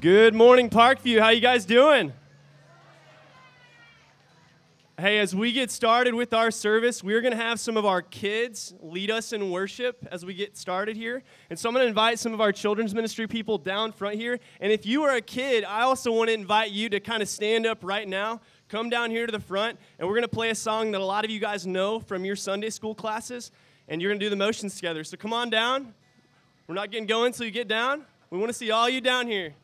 Good morning, Parkview. How you guys doing? Hey, as we get started with our service, we're going to have some of our kids lead us in worship as we get started here. And so I'm going to invite some of our children's ministry people down front here. And if you are a kid, I also want to invite you to kind of stand up right now, come down here to the front, and we're going to play a song that a lot of you guys know from your Sunday school classes. And you're going to do the motions together. So come on down. We're not getting going until you get down. We want to see all you down here.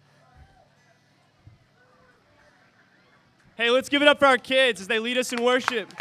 Hey, let's give it up for our kids as they lead us in worship.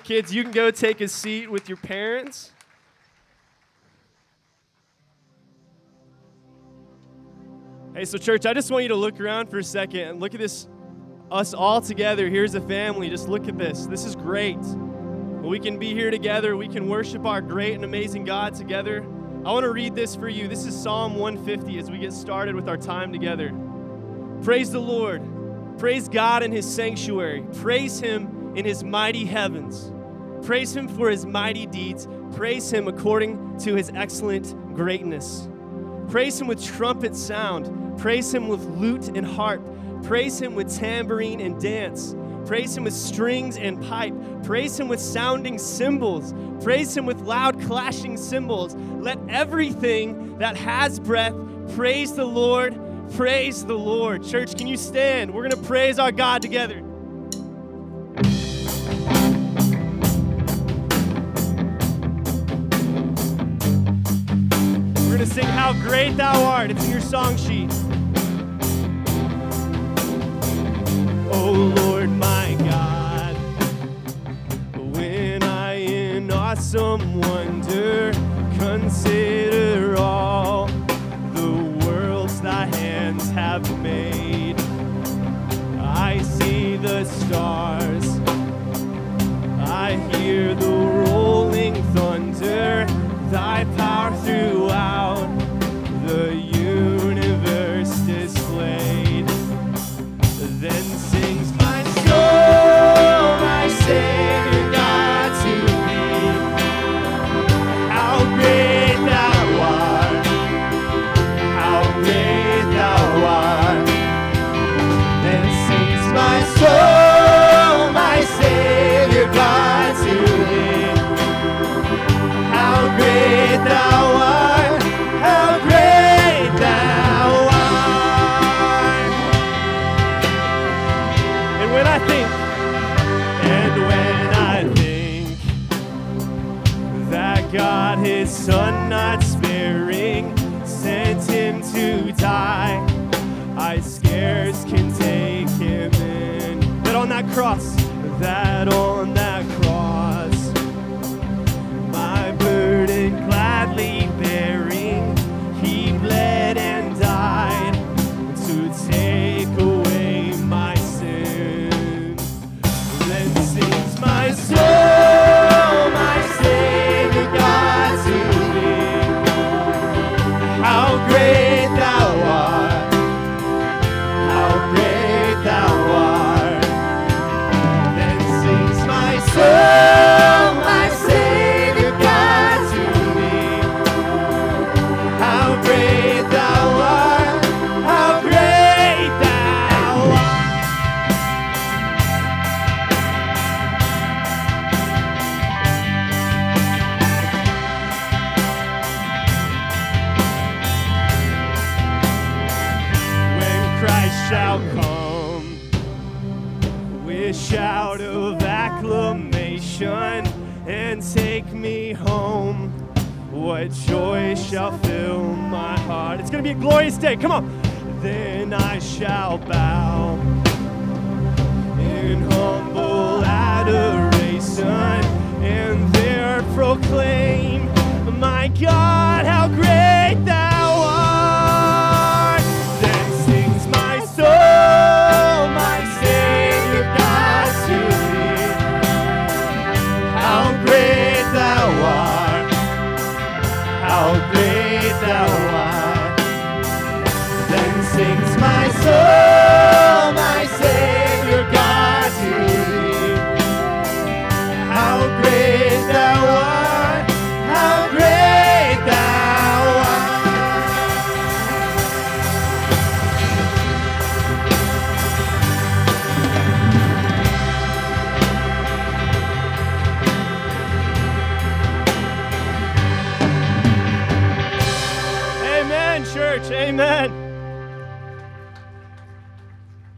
Right. Kids, you can go take a seat with your parents. Hey, so church, I just want you to look around for a second and look at this, us all together. Here's a family. Just look at this. This is great. We can be here together. We can worship our great and amazing God together. I want to read this for you. This is Psalm 150 as we get started with our time together. Praise the Lord. Praise God in his sanctuary. Praise him in his mighty heavens. Praise him for his mighty deeds. Praise him according to his excellent greatness. Praise him with trumpet sound. Praise him with lute and harp. Praise him with tambourine and dance. Praise him with strings and pipe. Praise him with sounding cymbals. Praise him with loud clashing cymbals. Let everything that has breath praise the Lord. Praise the Lord. Church, can you stand? We're going to praise our God together. To sing How Great Thou Art. It's in your song sheet. Oh Lord my God, when I in awesome wonder consider all the worlds thy hands have made, I see the stars, I hear the rolling thunder, thy power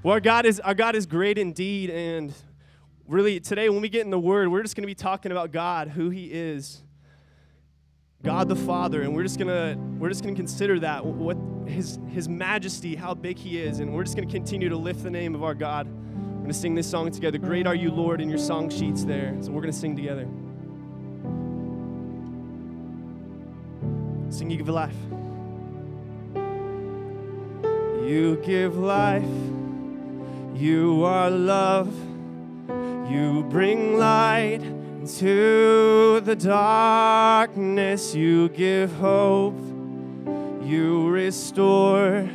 Well, our God is our God is great indeed, and really today when we get in the Word, we're just going to be talking about God, who He is, God the Father, and we're just gonna we're just gonna consider that what His His Majesty, how big He is, and we're just gonna continue to lift the name of our God. We're gonna sing this song together. Great are you, Lord, in your song sheets there. So we're gonna sing together. Sing, you give life. You give life. You are love. You bring light into the darkness. You give hope. You restore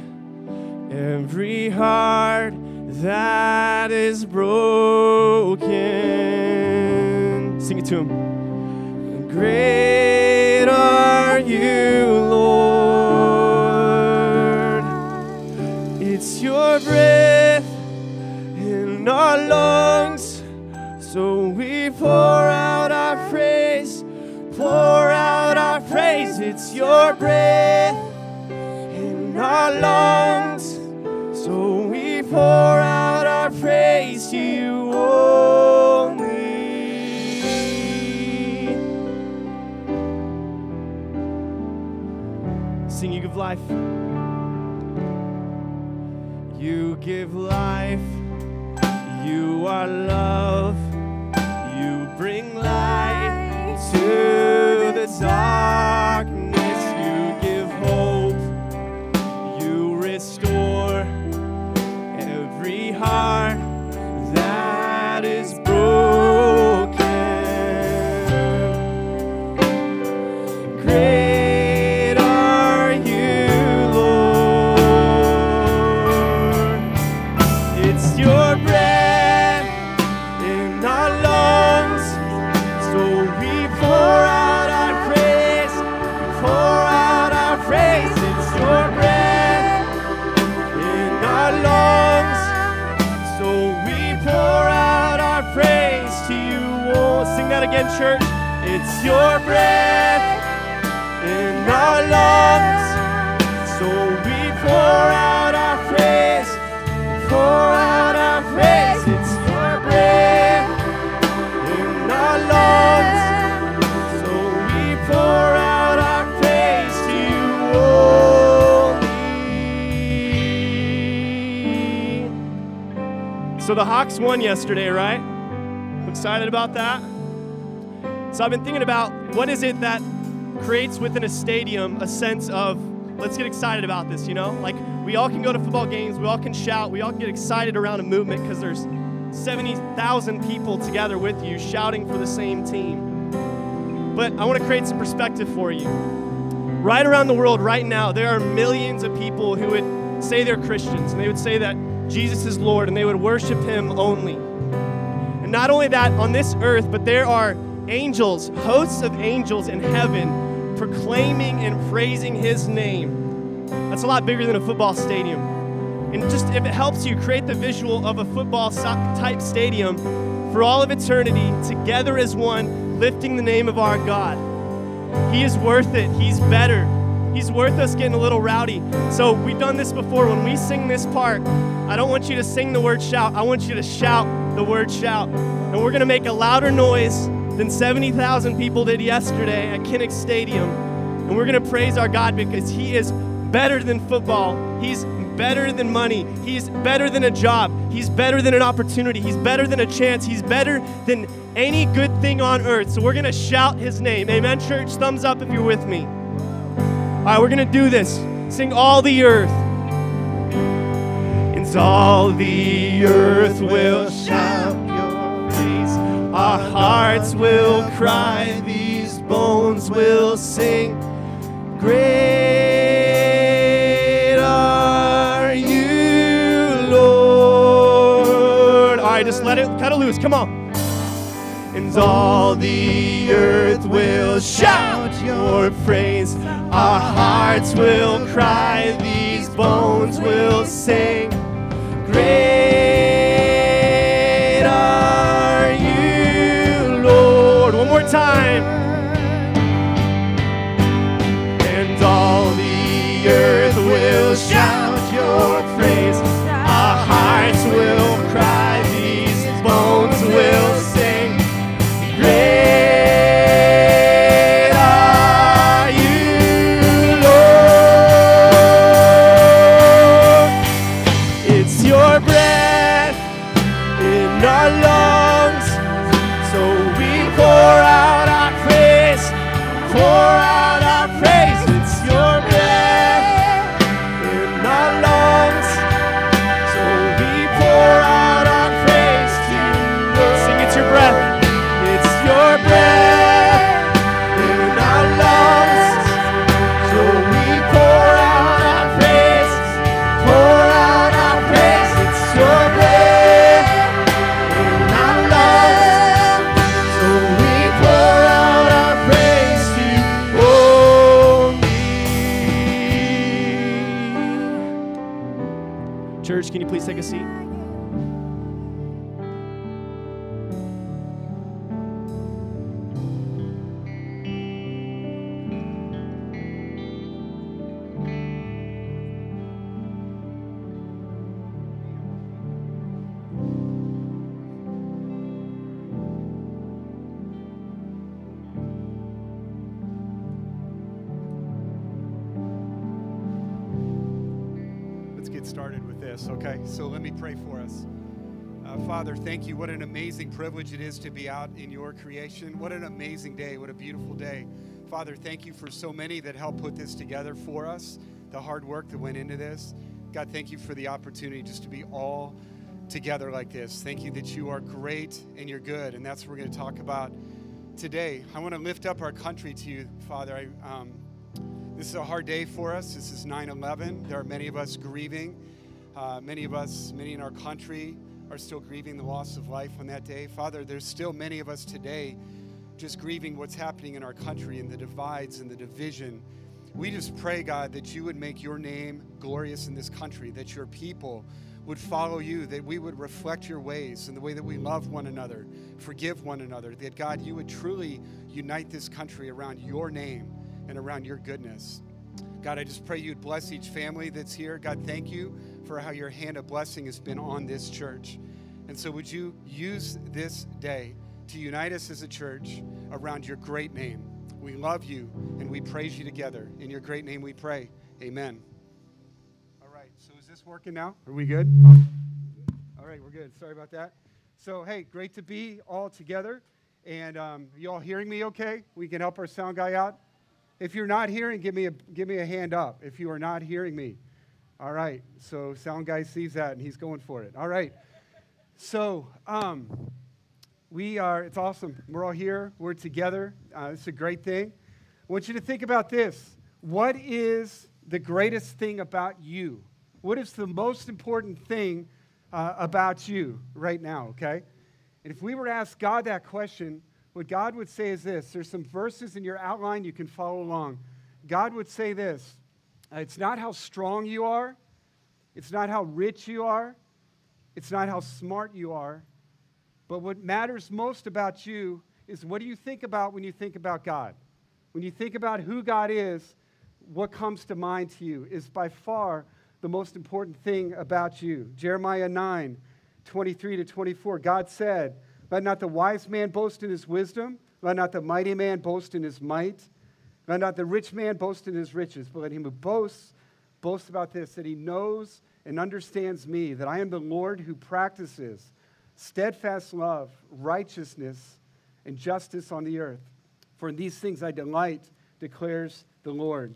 every heart that is broken. Sing it to him. Great are you, Lord. It's your breath in our lungs. So we pour out our praise, pour out our praise. It's your breath in our lungs. So we pour out our praise to you only. Sing, you give life. You give life. You are love. You bring light to the darkness. Again, church. It's your breath in our lungs. So we pour out our praise, pour out our praise. It's your breath in our lungs. So we pour out our praise to you only. So the Hawks won yesterday, right? Excited about that? So I've been thinking about what is it that creates within a stadium a sense of let's get excited about this, you know? Like we all can go to football games, we all can shout, we all can get excited around a movement because there's 70,000 people together with you shouting for the same team. But I want to create some perspective for you. Right around the world right now, there are millions of people who would say they're Christians and they would say that Jesus is Lord and they would worship him only. And not only that, on this earth, but there are angels, hosts of angels in heaven, proclaiming and praising his name. That's a lot bigger than a football stadium. And just if it helps you create the visual of a football type stadium for all of eternity, together as one, lifting the name of our God. He is worth it. He's better. He's worth us getting a little rowdy. So we've done this before. When we sing this part, I don't want you to sing the word shout. I want you to shout the word shout. And we're going to make a louder noise than 70,000 people did yesterday at Kinnick Stadium. And we're going to praise our God because He is better than football. He's better than money. He's better than a job. He's better than an opportunity. He's better than a chance. He's better than any good thing on earth. So we're going to shout His name. Amen, church? Thumbs up if you're with me. All right, we're going to do this. Sing all the earth. And all the earth will shout. Our hearts will cry. These bones will sing. Great are you, Lord. All right, just let it cut it loose. Come on. And all the earth will shout your praise. Our hearts will cry. These bones will sing. Great time. Thank you. What an amazing privilege it is to be out in your creation. What an amazing day. What a beautiful day. Father, thank you for so many that helped put this together for us, the hard work that went into this. God, thank you for the opportunity just to be all together like this. Thank you that you are great and you're good, and that's what we're going to talk about today. I want to lift up our country to you, Father. I, um, this is a hard day for us. This is 9 11. There are many of us grieving. Uh, many of us, many in our country, are still grieving the loss of life on that day. Father, there's still many of us today just grieving what's happening in our country and the divides and the division. We just pray, God, that you would make your name glorious in this country, that your people would follow you, that we would reflect your ways in the way that we love one another, forgive one another, that God, you would truly unite this country around your name and around your goodness. God, I just pray you'd bless each family that's here. God, thank you for how your hand of blessing has been on this church. And so, would you use this day to unite us as a church around your great name? We love you and we praise you together. In your great name we pray. Amen. All right, so is this working now? Are we good? All right, we're good. Sorry about that. So, hey, great to be all together. And um, you all hearing me okay? We can help our sound guy out. If you're not hearing, give me a, give me a hand up if you are not hearing me. All right, so sound guy sees that and he's going for it. All right. So, um, we are, it's awesome. We're all here, we're together. Uh, it's a great thing. I want you to think about this. What is the greatest thing about you? What is the most important thing uh, about you right now, okay? And if we were to ask God that question, what God would say is this there's some verses in your outline you can follow along. God would say this uh, It's not how strong you are, it's not how rich you are, it's not how smart you are, but what matters most about you is what do you think about when you think about God? When you think about who God is, what comes to mind to you is by far the most important thing about you. Jeremiah 9, 23 to 24, God said, Let not the wise man boast in his wisdom, let not the mighty man boast in his might, let not the rich man boast in his riches, but let him who boasts boast about this, that he knows and understands me, that I am the Lord who practices steadfast love, righteousness, and justice on the earth. For in these things I delight, declares the Lord.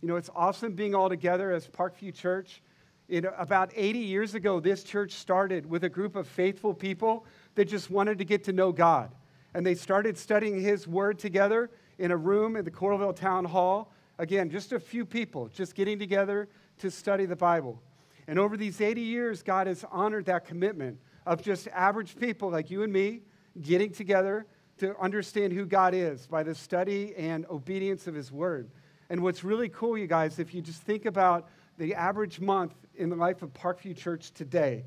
You know, it's awesome being all together as Parkview Church. It, about 80 years ago, this church started with a group of faithful people that just wanted to get to know God. And they started studying His Word together in a room in the Coralville Town Hall. Again, just a few people just getting together to study the Bible. And over these 80 years, God has honored that commitment of just average people like you and me getting together to understand who God is by the study and obedience of His Word. And what's really cool, you guys, if you just think about the average month in the life of Parkview Church today,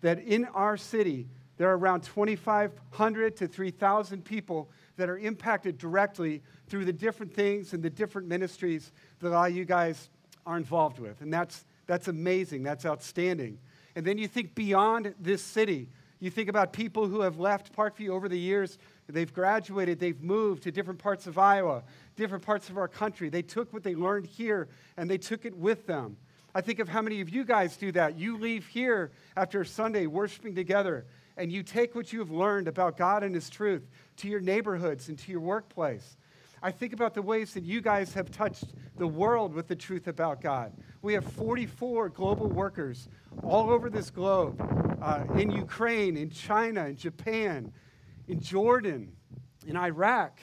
that in our city, there are around 2,500 to 3,000 people that are impacted directly through the different things and the different ministries that all you guys are involved with. And that's, that's amazing. That's outstanding. And then you think beyond this city. You think about people who have left Parkview over the years. They've graduated, they've moved to different parts of Iowa, different parts of our country. They took what they learned here and they took it with them. I think of how many of you guys do that. You leave here after Sunday worshiping together and you take what you've learned about God and His truth to your neighborhoods and to your workplace. I think about the ways that you guys have touched the world with the truth about God. We have 44 global workers all over this globe uh, in Ukraine, in China, in Japan, in Jordan, in Iraq,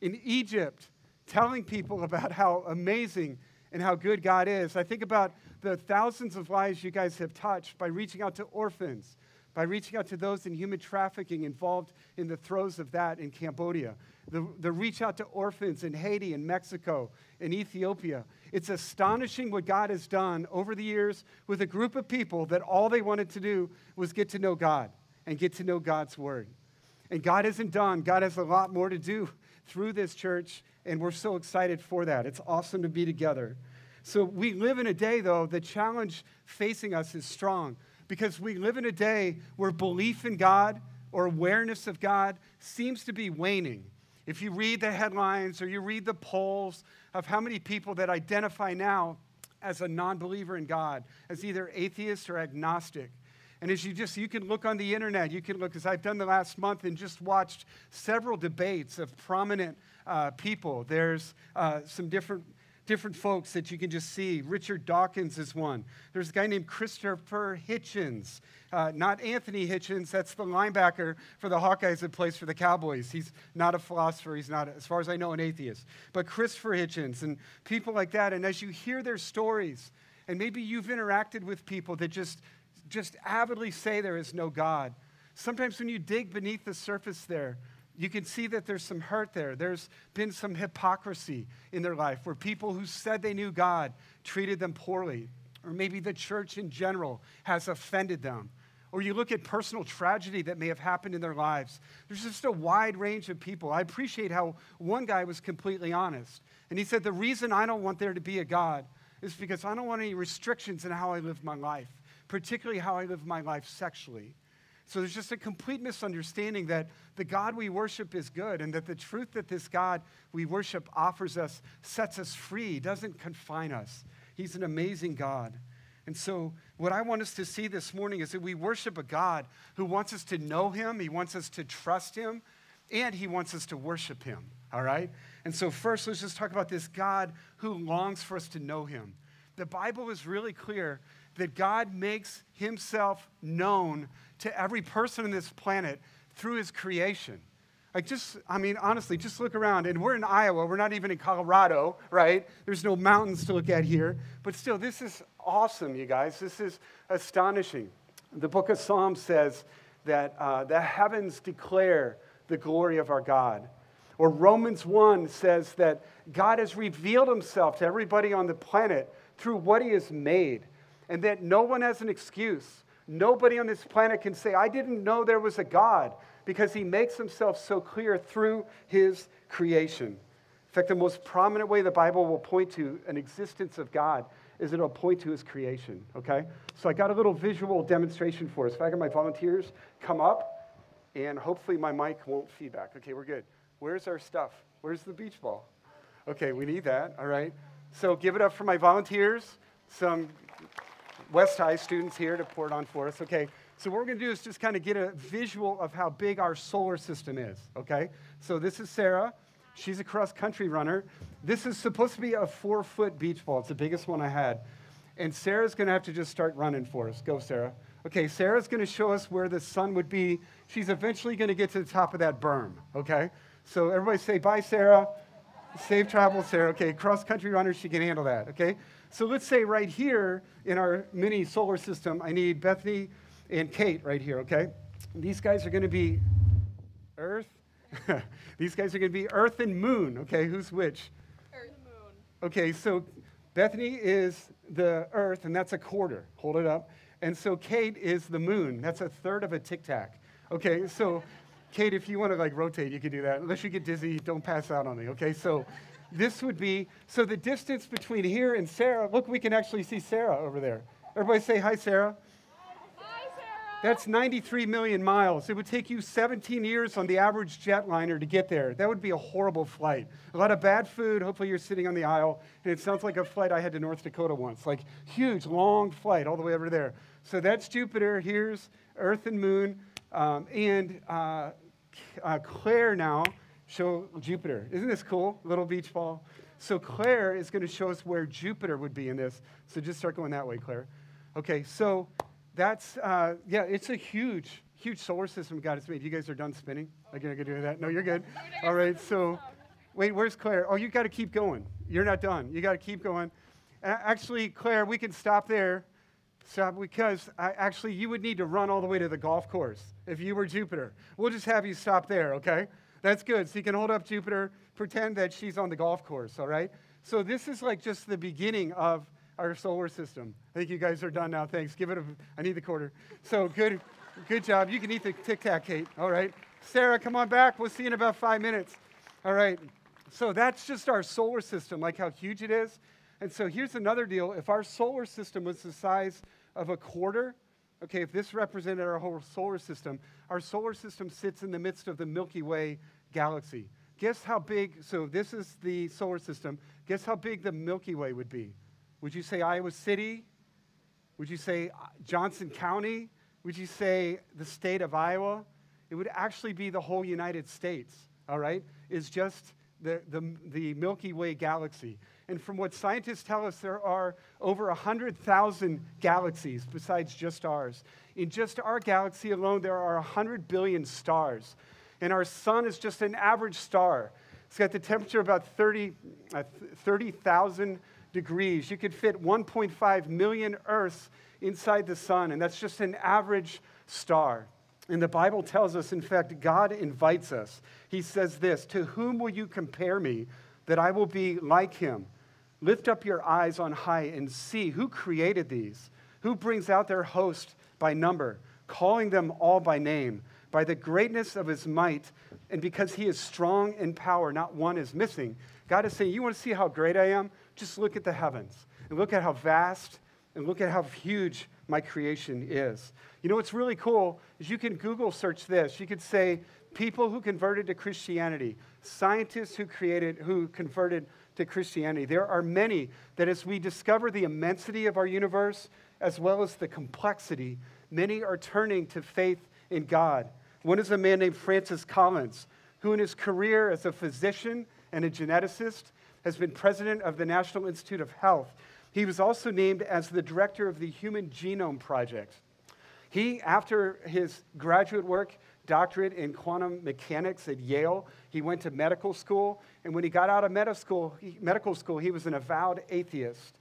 in Egypt, telling people about how amazing and how good God is. I think about the thousands of lives you guys have touched by reaching out to orphans, by reaching out to those in human trafficking involved in the throes of that in Cambodia, the, the reach out to orphans in Haiti and Mexico and Ethiopia. It's astonishing what God has done over the years with a group of people that all they wanted to do was get to know God and get to know God's word. And God isn't done. God has a lot more to do through this church, and we're so excited for that. It's awesome to be together. So, we live in a day, though, the challenge facing us is strong because we live in a day where belief in God or awareness of God seems to be waning. If you read the headlines or you read the polls of how many people that identify now as a non believer in God, as either atheist or agnostic, and as you just, you can look on the internet, you can look, as I've done the last month and just watched several debates of prominent uh, people. There's uh, some different different folks that you can just see. Richard Dawkins is one. There's a guy named Christopher Hitchens. Uh, not Anthony Hitchens, that's the linebacker for the Hawkeyes that plays for the Cowboys. He's not a philosopher, he's not, as far as I know, an atheist. But Christopher Hitchens and people like that. And as you hear their stories, and maybe you've interacted with people that just, just avidly say there is no God. Sometimes when you dig beneath the surface there, you can see that there's some hurt there. There's been some hypocrisy in their life where people who said they knew God treated them poorly. or maybe the church in general has offended them. Or you look at personal tragedy that may have happened in their lives. There's just a wide range of people. I appreciate how one guy was completely honest. And he said, The reason I don't want there to be a God is because I don't want any restrictions in how I live my life, particularly how I live my life sexually. So there's just a complete misunderstanding that the God we worship is good and that the truth that this God we worship offers us sets us free, doesn't confine us. He's an amazing God. And so, what I want us to see this morning is that we worship a God who wants us to know Him, He wants us to trust Him, and He wants us to worship Him. All right? And so, first, let's just talk about this God who longs for us to know Him. The Bible is really clear that God makes Himself known to every person on this planet through His creation. Like, just, I mean, honestly, just look around. And we're in Iowa. We're not even in Colorado, right? There's no mountains to look at here. But still, this is awesome, you guys. This is astonishing. The book of Psalms says that uh, the heavens declare the glory of our God. Or Romans 1 says that God has revealed himself to everybody on the planet through what he has made, and that no one has an excuse. Nobody on this planet can say, I didn't know there was a God, because he makes himself so clear through his creation. In fact, the most prominent way the Bible will point to an existence of God is it'll point to his creation, okay? So I got a little visual demonstration for us. If I get my volunteers come up, and hopefully my mic won't feedback. Okay, we're good. Where's our stuff? Where's the beach ball? Okay, we need that, all right? So give it up for my volunteers, some West High students here to pour it on for us. Okay, so what we're going to do is just kind of get a visual of how big our solar system is, okay? So this is Sarah. She's a cross country runner. This is supposed to be a four foot beach ball. It's the biggest one I had. And Sarah's going to have to just start running for us. Go, Sarah. Okay, Sarah's going to show us where the sun would be. She's eventually going to get to the top of that berm, okay? So everybody say bye, Sarah. Safe travel, Sarah. Okay, cross country runner, she can handle that, okay? So let's say right here in our mini solar system, I need Bethany and Kate right here, okay? These guys are going to be Earth. These guys are going to be Earth and Moon, okay? Who's which? Earth, and moon. Okay, so Bethany is the Earth, and that's a quarter. Hold it up. And so Kate is the moon. That's a third of a tic tac. Okay, so Kate, if you want to like rotate, you can do that. Unless you get dizzy, don't pass out on me. Okay, so this would be so the distance between here and Sarah. Look, we can actually see Sarah over there. Everybody say hi, Sarah. Hi, Sarah. That's 93 million miles. It would take you 17 years on the average jetliner to get there. That would be a horrible flight. A lot of bad food. Hopefully, you're sitting on the aisle. And it sounds like a flight I had to North Dakota once. Like, huge, long flight all the way over there. So that's Jupiter. Here's Earth and Moon. Um, and uh, uh, Claire now show Jupiter. Isn't this cool? Little beach ball. So Claire is going to show us where Jupiter would be in this. So just start going that way, Claire. Okay, so that's, uh, yeah, it's a huge, huge solar system God has made. You guys are done spinning? Like, you're going to do that? No, you're good. All right, so, wait, where's Claire? Oh, you got to keep going. You're not done. You got to keep going. Actually, Claire, we can stop there. Stop because I, actually you would need to run all the way to the golf course if you were Jupiter. We'll just have you stop there, okay? That's good. So you can hold up Jupiter, pretend that she's on the golf course, all right? So this is like just the beginning of our solar system. I think you guys are done now. Thanks. Give it a. I need the quarter. So good, good job. You can eat the Tic Tac, Kate. All right. Sarah, come on back. We'll see you in about five minutes. All right. So that's just our solar system, like how huge it is. And so here's another deal. If our solar system was the size of a quarter, okay, if this represented our whole solar system, our solar system sits in the midst of the Milky Way galaxy. Guess how big, so this is the solar system. Guess how big the Milky Way would be? Would you say Iowa City? Would you say uh, Johnson County? Would you say the state of Iowa? It would actually be the whole United States, all right? Is just the, the, the Milky Way galaxy. And from what scientists tell us, there are over 100,000 galaxies besides just ours. In just our galaxy alone, there are 100 billion stars. And our sun is just an average star. It's got the temperature about 30 uh, 30,000 degrees. You could fit 1.5 million Earths inside the sun, and that's just an average star. And the Bible tells us, in fact, God invites us. He says this To whom will you compare me that I will be like him? Lift up your eyes on high and see who created these, who brings out their host by number, calling them all by name. By the greatness of his might, and because he is strong in power, not one is missing. God is saying, You want to see how great I am? Just look at the heavens and look at how vast and look at how huge my creation is. You know what's really cool is you can Google search this. You could say people who converted to Christianity, scientists who created who converted to Christianity. There are many that as we discover the immensity of our universe as well as the complexity, many are turning to faith in God. One is a man named Francis Collins, who in his career as a physician and a geneticist has been president of the National Institute of Health. He was also named as the director of the Human Genome Project. He, after his graduate work, doctorate in quantum mechanics at Yale, he went to medical school. And when he got out of medical school, he, medical school, he was an avowed atheist.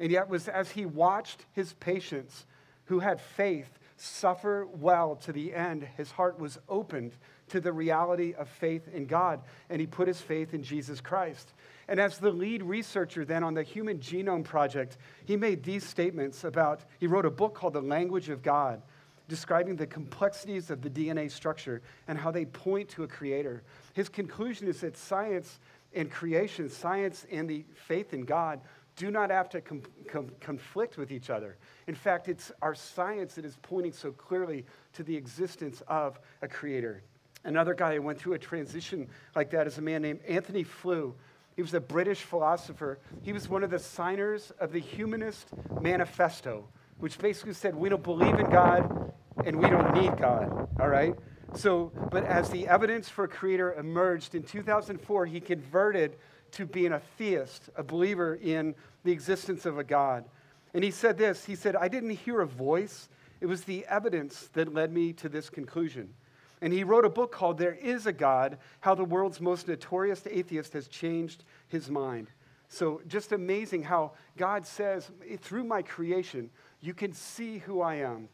And yet, was as he watched his patients who had faith suffer well to the end, his heart was opened to the reality of faith in God, and he put his faith in Jesus Christ. And as the lead researcher then on the Human Genome Project, he made these statements about, he wrote a book called The Language of God, describing the complexities of the DNA structure and how they point to a creator. His conclusion is that science and creation, science and the faith in God, do not have to com- com- conflict with each other. In fact, it's our science that is pointing so clearly to the existence of a creator. Another guy who went through a transition like that is a man named Antony Flew. He was a British philosopher. He was one of the signers of the Humanist Manifesto, which basically said we don't believe in God and we don't need God, all right? So, but as the evidence for a creator emerged in 2004, he converted to being a theist, a believer in the existence of a God. And he said this He said, I didn't hear a voice, it was the evidence that led me to this conclusion. And he wrote a book called There Is a God How the World's Most Notorious Atheist Has Changed His Mind. So, just amazing how God says, through my creation, you can see who I am.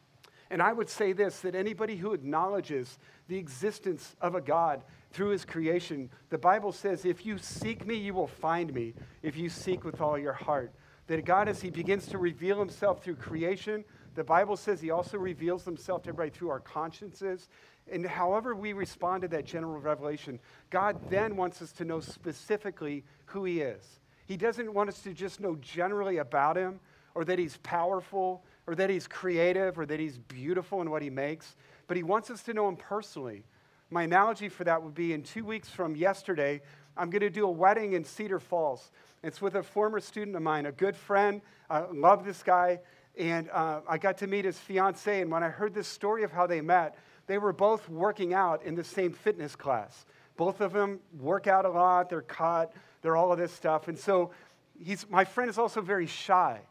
And I would say this that anybody who acknowledges the existence of a God through his creation, the Bible says, if you seek me, you will find me, if you seek with all your heart. That God, as he begins to reveal himself through creation, the Bible says he also reveals himself to everybody through our consciences. And however we respond to that general revelation, God then wants us to know specifically who he is. He doesn't want us to just know generally about him or that he's powerful or that he's creative or that he's beautiful in what he makes, but he wants us to know him personally. My analogy for that would be in two weeks from yesterday, I'm going to do a wedding in Cedar Falls. It's with a former student of mine, a good friend. I love this guy. And uh, I got to meet his fiance. And when I heard this story of how they met, they were both working out in the same fitness class. Both of them work out a lot, they're caught, they're all of this stuff. And so he's, my friend is also very shy.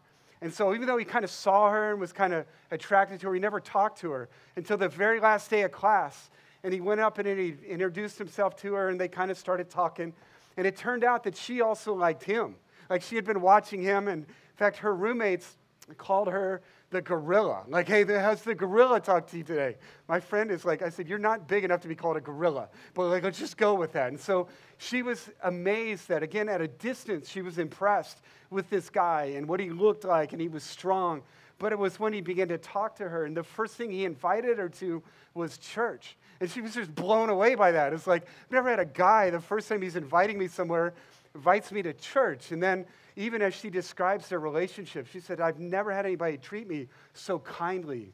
And so, even though he kind of saw her and was kind of attracted to her, he never talked to her until the very last day of class. And he went up and he introduced himself to her, and they kind of started talking. And it turned out that she also liked him. Like she had been watching him. And in fact, her roommates called her the gorilla. Like, hey, how's the gorilla talk to you today? My friend is like, I said, you're not big enough to be called a gorilla, but like, let's just go with that. And so she was amazed that, again, at a distance, she was impressed with this guy and what he looked like, and he was strong. But it was when he began to talk to her, and the first thing he invited her to was church. And she was just blown away by that. It's like, I've never had a guy, the first time he's inviting me somewhere, invites me to church. And then, even as she describes their relationship, she said, I've never had anybody treat me so kindly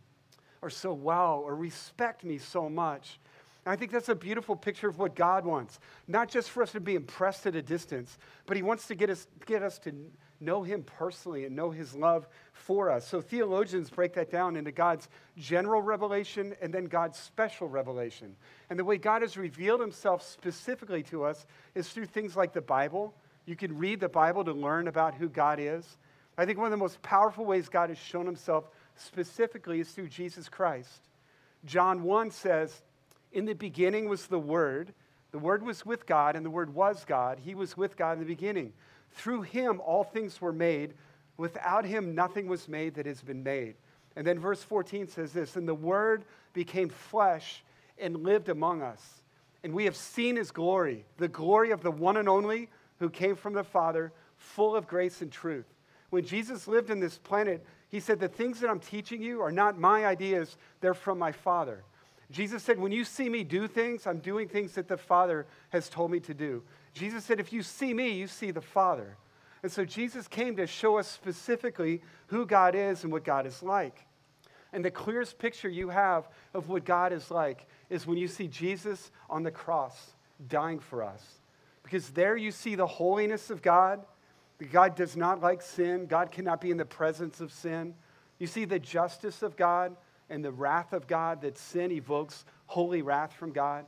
or so well or respect me so much. And I think that's a beautiful picture of what God wants. Not just for us to be impressed at a distance, but He wants to get us, get us to know Him personally and know His love for us. So theologians break that down into God's general revelation and then God's special revelation. And the way God has revealed Himself specifically to us is through things like the Bible. You can read the Bible to learn about who God is. I think one of the most powerful ways God has shown Himself specifically is through Jesus Christ. John 1 says, In the beginning was the Word. The Word was with God, and the Word was God. He was with God in the beginning. Through him, all things were made. Without him, nothing was made that has been made. And then verse 14 says this And the Word became flesh and lived among us. And we have seen his glory, the glory of the one and only who came from the Father, full of grace and truth. When Jesus lived in this planet, he said, The things that I'm teaching you are not my ideas, they're from my Father. Jesus said, When you see me do things, I'm doing things that the Father has told me to do. Jesus said, If you see me, you see the Father. And so Jesus came to show us specifically who God is and what God is like. And the clearest picture you have of what God is like is when you see Jesus on the cross dying for us. Because there you see the holiness of God. God does not like sin, God cannot be in the presence of sin. You see the justice of God and the wrath of God, that sin evokes holy wrath from God.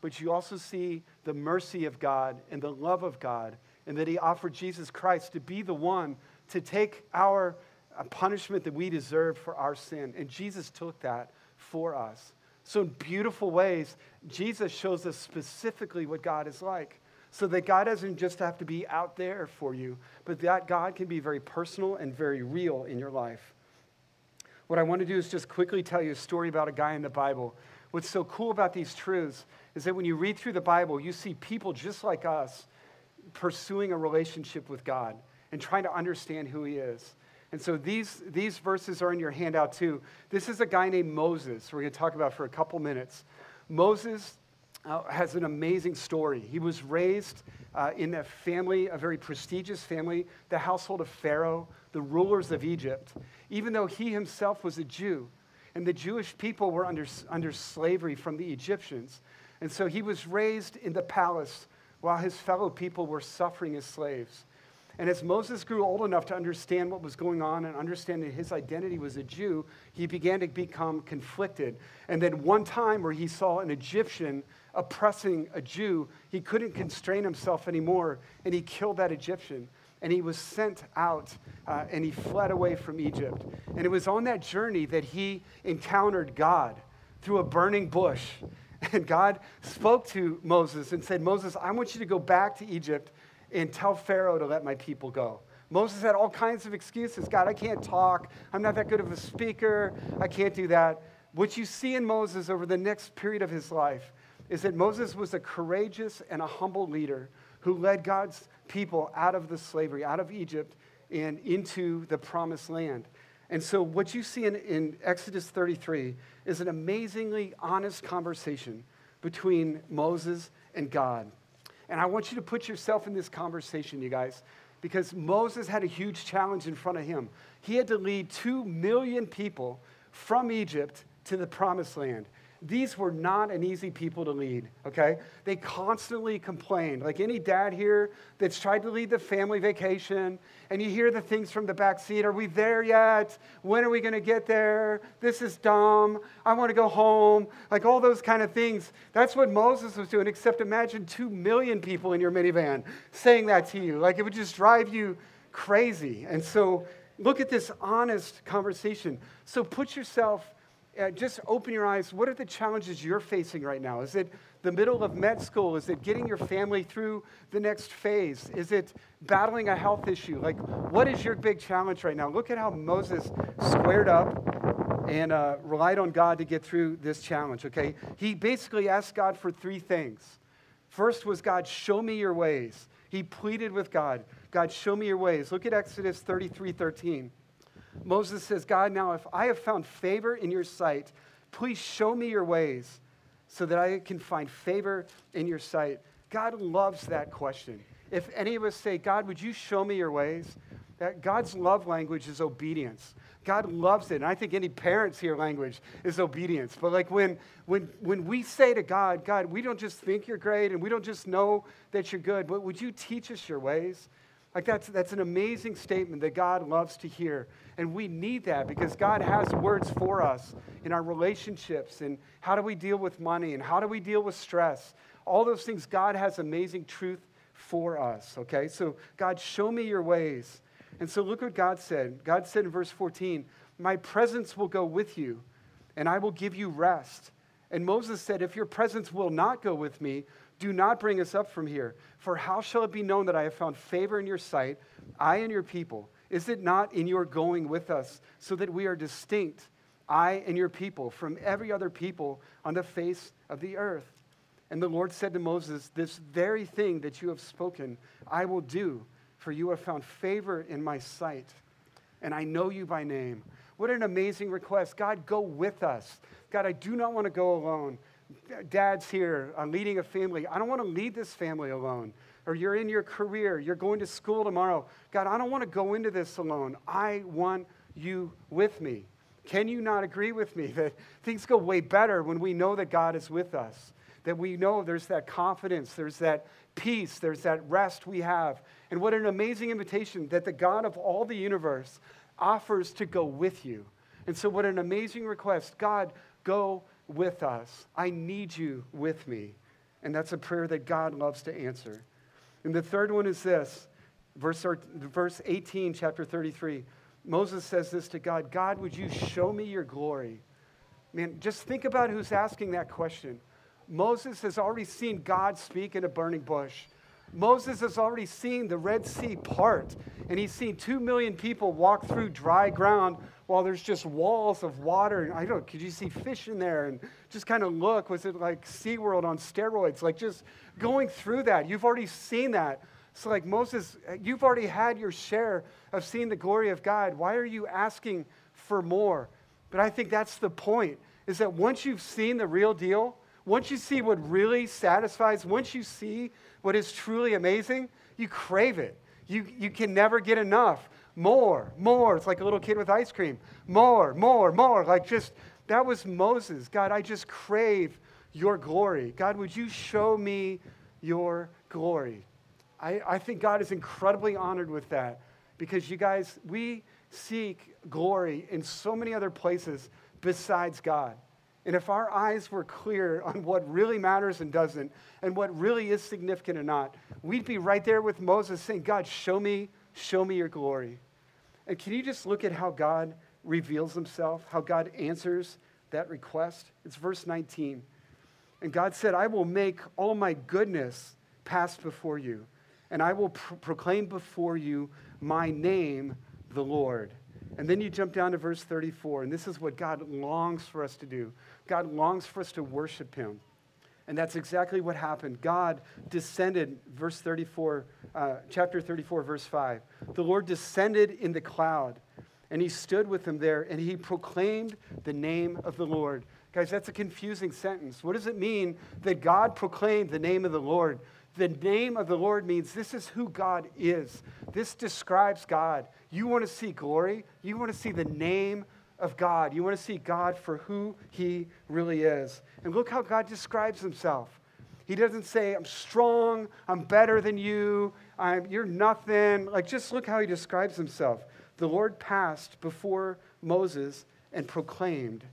But you also see the mercy of God and the love of God, and that He offered Jesus Christ to be the one to take our uh, punishment that we deserve for our sin. And Jesus took that for us. So, in beautiful ways, Jesus shows us specifically what God is like. So that God doesn't just have to be out there for you, but that God can be very personal and very real in your life. What I want to do is just quickly tell you a story about a guy in the Bible. What's so cool about these truths is that when you read through the Bible, you see people just like us pursuing a relationship with God and trying to understand who He is. And so these, these verses are in your handout too. This is a guy named Moses, we're going to talk about for a couple minutes. Moses uh, has an amazing story. He was raised uh, in a family, a very prestigious family, the household of Pharaoh, the rulers of Egypt, even though he himself was a Jew. And the Jewish people were under, under slavery from the Egyptians. And so he was raised in the palace while his fellow people were suffering as slaves. And as Moses grew old enough to understand what was going on and understand that his identity was a Jew, he began to become conflicted. And then one time where he saw an Egyptian oppressing a Jew, he couldn't constrain himself anymore, and he killed that Egyptian. And he was sent out uh, and he fled away from Egypt. And it was on that journey that he encountered God through a burning bush. And God spoke to Moses and said, Moses, I want you to go back to Egypt and tell Pharaoh to let my people go. Moses had all kinds of excuses. God, I can't talk. I'm not that good of a speaker. I can't do that. What you see in Moses over the next period of his life is that Moses was a courageous and a humble leader who led God's people out of the slavery, out of Egypt, and into the promised land. And so, what you see in, in Exodus 33 is an amazingly honest conversation between Moses and God. And I want you to put yourself in this conversation, you guys, because Moses had a huge challenge in front of him. He had to lead two million people from Egypt to the promised land. These were not an easy people to lead, okay? They constantly complained. Like any dad here that's tried to lead the family vacation, and you hear the things from the back seat Are we there yet? When are we gonna get there? This is dumb. I wanna go home. Like all those kind of things. That's what Moses was doing, except imagine two million people in your minivan saying that to you. Like it would just drive you crazy. And so look at this honest conversation. So put yourself uh, just open your eyes. What are the challenges you're facing right now? Is it the middle of med school? Is it getting your family through the next phase? Is it battling a health issue? Like, what is your big challenge right now? Look at how Moses squared up and uh, relied on God to get through this challenge, okay? He basically asked God for three things. First was, God, show me your ways. He pleaded with God, God, show me your ways. Look at Exodus 33 13. Moses says, God, now if I have found favor in your sight, please show me your ways so that I can find favor in your sight. God loves that question. If any of us say, God, would you show me your ways? That God's love language is obedience. God loves it. And I think any parents here language is obedience. But like when, when, when we say to God, God, we don't just think you're great and we don't just know that you're good, but would you teach us your ways? Like that's, that's an amazing statement that God loves to hear. And we need that because God has words for us in our relationships and how do we deal with money and how do we deal with stress. All those things, God has amazing truth for us, okay? So, God, show me your ways. And so, look what God said. God said in verse 14, My presence will go with you, and I will give you rest. And Moses said, If your presence will not go with me, do not bring us up from here. For how shall it be known that I have found favor in your sight, I and your people? Is it not in your going with us, so that we are distinct, I and your people, from every other people on the face of the earth? And the Lord said to Moses, This very thing that you have spoken, I will do. for you have found favor in my sight, and I know you by name. What an amazing request. God, go with us. God, I do not want to go alone. Dad's here, uh, leading a family. I don't want to lead this family alone. Or you're in your career, you're going to school tomorrow. God, I don't want to go into this alone. I want you with me. Can you not agree with me that things go way better when we know that God is with us? That we know there's that confidence, there's that peace, there's that rest we have. And what an amazing invitation that the God of all the universe offers to go with you. And so, what an amazing request. God, go with us. I need you with me. And that's a prayer that God loves to answer. And the third one is this verse, verse 18, chapter 33. Moses says this to God God, would you show me your glory? Man, just think about who's asking that question. Moses has already seen God speak in a burning bush. Moses has already seen the Red Sea part, and he's seen two million people walk through dry ground while there's just walls of water. And I don't know, could you see fish in there? And just kind of look, was it like SeaWorld on steroids? Like just going through that. You've already seen that. So, like Moses, you've already had your share of seeing the glory of God. Why are you asking for more? But I think that's the point is that once you've seen the real deal, once you see what really satisfies, once you see what is truly amazing, you crave it. You, you can never get enough. More, more. It's like a little kid with ice cream. More, more, more. Like just, that was Moses. God, I just crave your glory. God, would you show me your glory? I, I think God is incredibly honored with that because you guys, we seek glory in so many other places besides God. And if our eyes were clear on what really matters and doesn't, and what really is significant or not, we'd be right there with Moses saying, God, show me, show me your glory. And can you just look at how God reveals himself, how God answers that request? It's verse 19. And God said, I will make all my goodness pass before you and I will pro- proclaim before you my name, the Lord. And then you jump down to verse 34, and this is what God longs for us to do. God longs for us to worship him. And that's exactly what happened. God descended, verse 34, uh, chapter 34, verse 5. The Lord descended in the cloud, and he stood with them there, and he proclaimed the name of the Lord. Guys, that's a confusing sentence. What does it mean that God proclaimed the name of the Lord? The name of the Lord means this is who God is. This describes God. You want to see glory? You want to see the name of God. You want to see God for who he really is. And look how God describes himself. He doesn't say, I'm strong, I'm better than you, I'm, you're nothing. Like, just look how he describes himself. The Lord passed before Moses and proclaimed,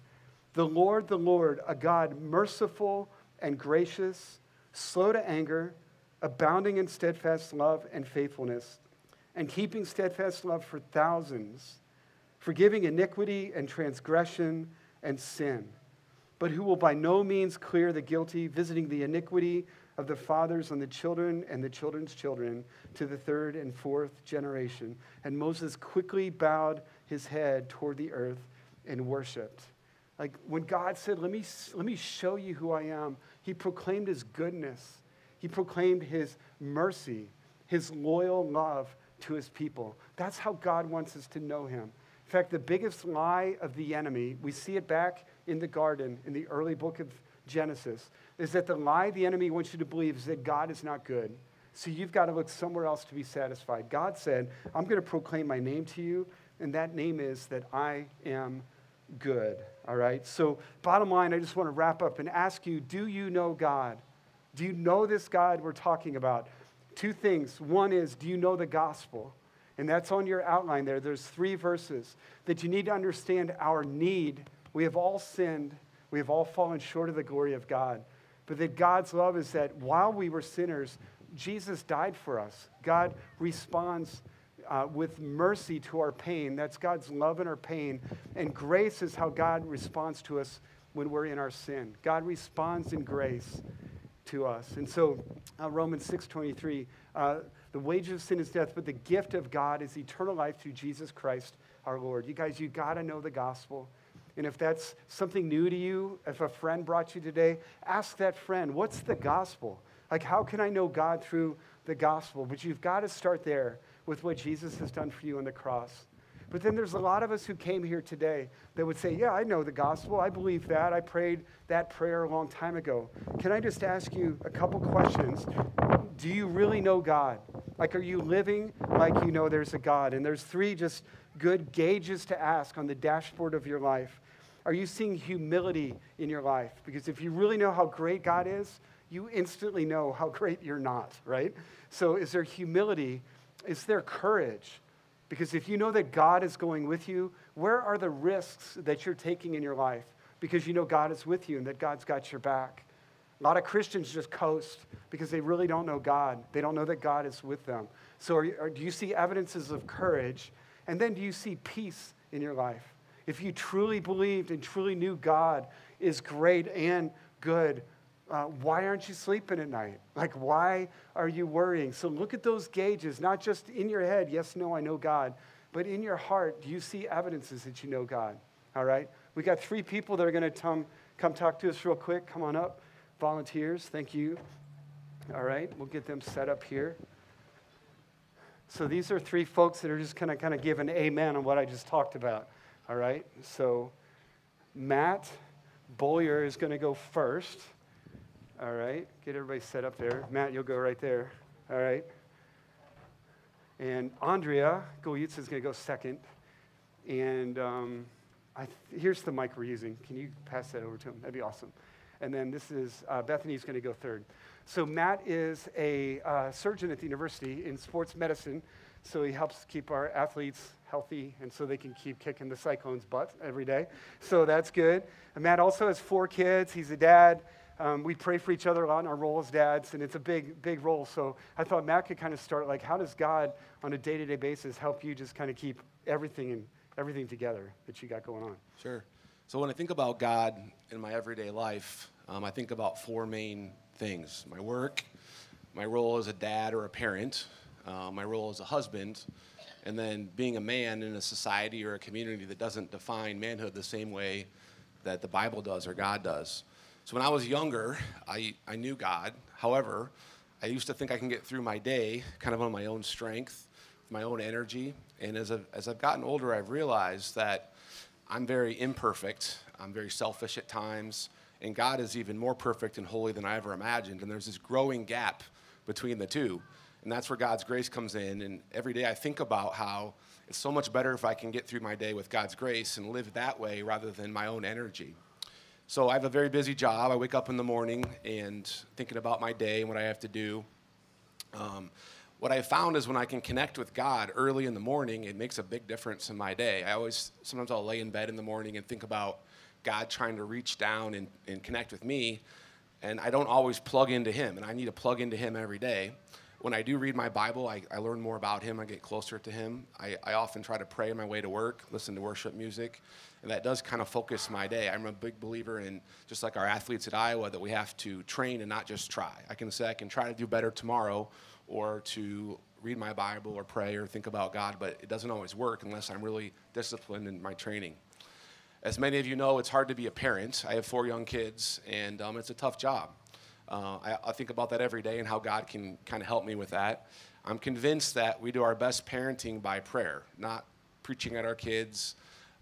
The Lord, the Lord, a God merciful and gracious, slow to anger abounding in steadfast love and faithfulness, and keeping steadfast love for thousands, forgiving iniquity and transgression and sin, but who will by no means clear the guilty, visiting the iniquity of the fathers on the children and the children's children to the third and fourth generation. And Moses quickly bowed his head toward the earth and worshiped. Like when God said, Let me, let me show you who I am, he proclaimed his goodness he proclaimed his mercy, his loyal love to his people. That's how God wants us to know him. In fact, the biggest lie of the enemy, we see it back in the garden in the early book of Genesis, is that the lie the enemy wants you to believe is that God is not good. So you've got to look somewhere else to be satisfied. God said, I'm going to proclaim my name to you, and that name is that I am good. All right? So, bottom line, I just want to wrap up and ask you do you know God? Do you know this God we're talking about? Two things. One is, do you know the gospel? And that's on your outline there. There's three verses that you need to understand our need. We have all sinned, we have all fallen short of the glory of God. But that God's love is that while we were sinners, Jesus died for us. God responds uh, with mercy to our pain. That's God's love in our pain. And grace is how God responds to us when we're in our sin. God responds in grace to us. And so uh, Romans 6.23, uh, the wages of sin is death, but the gift of God is eternal life through Jesus Christ our Lord. You guys, you got to know the gospel. And if that's something new to you, if a friend brought you today, ask that friend, what's the gospel? Like, how can I know God through the gospel, but you've got to start there with what Jesus has done for you on the cross. But then there's a lot of us who came here today that would say, Yeah, I know the gospel. I believe that. I prayed that prayer a long time ago. Can I just ask you a couple questions? Do you really know God? Like, are you living like you know there's a God? And there's three just good gauges to ask on the dashboard of your life. Are you seeing humility in your life? Because if you really know how great God is, you instantly know how great you're not, right? So, is there humility? Is there courage? Because if you know that God is going with you, where are the risks that you're taking in your life? Because you know God is with you and that God's got your back. A lot of Christians just coast because they really don't know God. They don't know that God is with them. So, are you, are, do you see evidences of courage? And then, do you see peace in your life? If you truly believed and truly knew God is great and good, uh, why aren't you sleeping at night? Like, why are you worrying? So, look at those gauges, not just in your head, yes, no, I know God, but in your heart, do you see evidences that you know God? All right? We got three people that are going to come, come talk to us real quick. Come on up. Volunteers, thank you. All right, we'll get them set up here. So, these are three folks that are just going to kind of give an amen on what I just talked about. All right? So, Matt Bollier is going to go first. All right, get everybody set up there. Matt, you'll go right there. All right. And Andrea Goyitz is going to go second. And um, th- here's the mic we're using. Can you pass that over to him? That'd be awesome. And then this is uh, Bethany's going to go third. So Matt is a uh, surgeon at the university in sports medicine. So he helps keep our athletes healthy and so they can keep kicking the Cyclones' butt every day. So that's good. And Matt also has four kids. He's a dad. Um, we pray for each other a lot in our role as dads, and it's a big, big role. So I thought Matt could kind of start like, how does God on a day-to-day basis help you just kind of keep everything and everything together that you got going on? Sure. So when I think about God in my everyday life, um, I think about four main things: my work, my role as a dad or a parent, uh, my role as a husband, and then being a man in a society or a community that doesn't define manhood the same way that the Bible does or God does. So when I was younger, I, I knew God. However, I used to think I can get through my day kind of on my own strength, my own energy. And as I've, as I've gotten older, I've realized that I'm very imperfect. I'm very selfish at times. And God is even more perfect and holy than I ever imagined. And there's this growing gap between the two. And that's where God's grace comes in. And every day I think about how it's so much better if I can get through my day with God's grace and live that way rather than my own energy. So I have a very busy job. I wake up in the morning and thinking about my day and what I have to do. Um, what I found is when I can connect with God early in the morning, it makes a big difference in my day. I always, sometimes I'll lay in bed in the morning and think about God trying to reach down and, and connect with me, and I don't always plug into Him, and I need to plug into Him every day. When I do read my Bible, I, I learn more about Him, I get closer to Him. I, I often try to pray on my way to work, listen to worship music, and that does kind of focus my day. I'm a big believer in, just like our athletes at Iowa, that we have to train and not just try. I can say I can try to do better tomorrow or to read my Bible or pray or think about God, but it doesn't always work unless I'm really disciplined in my training. As many of you know, it's hard to be a parent. I have four young kids, and um, it's a tough job. Uh, I, I think about that every day and how God can kind of help me with that. I'm convinced that we do our best parenting by prayer, not preaching at our kids.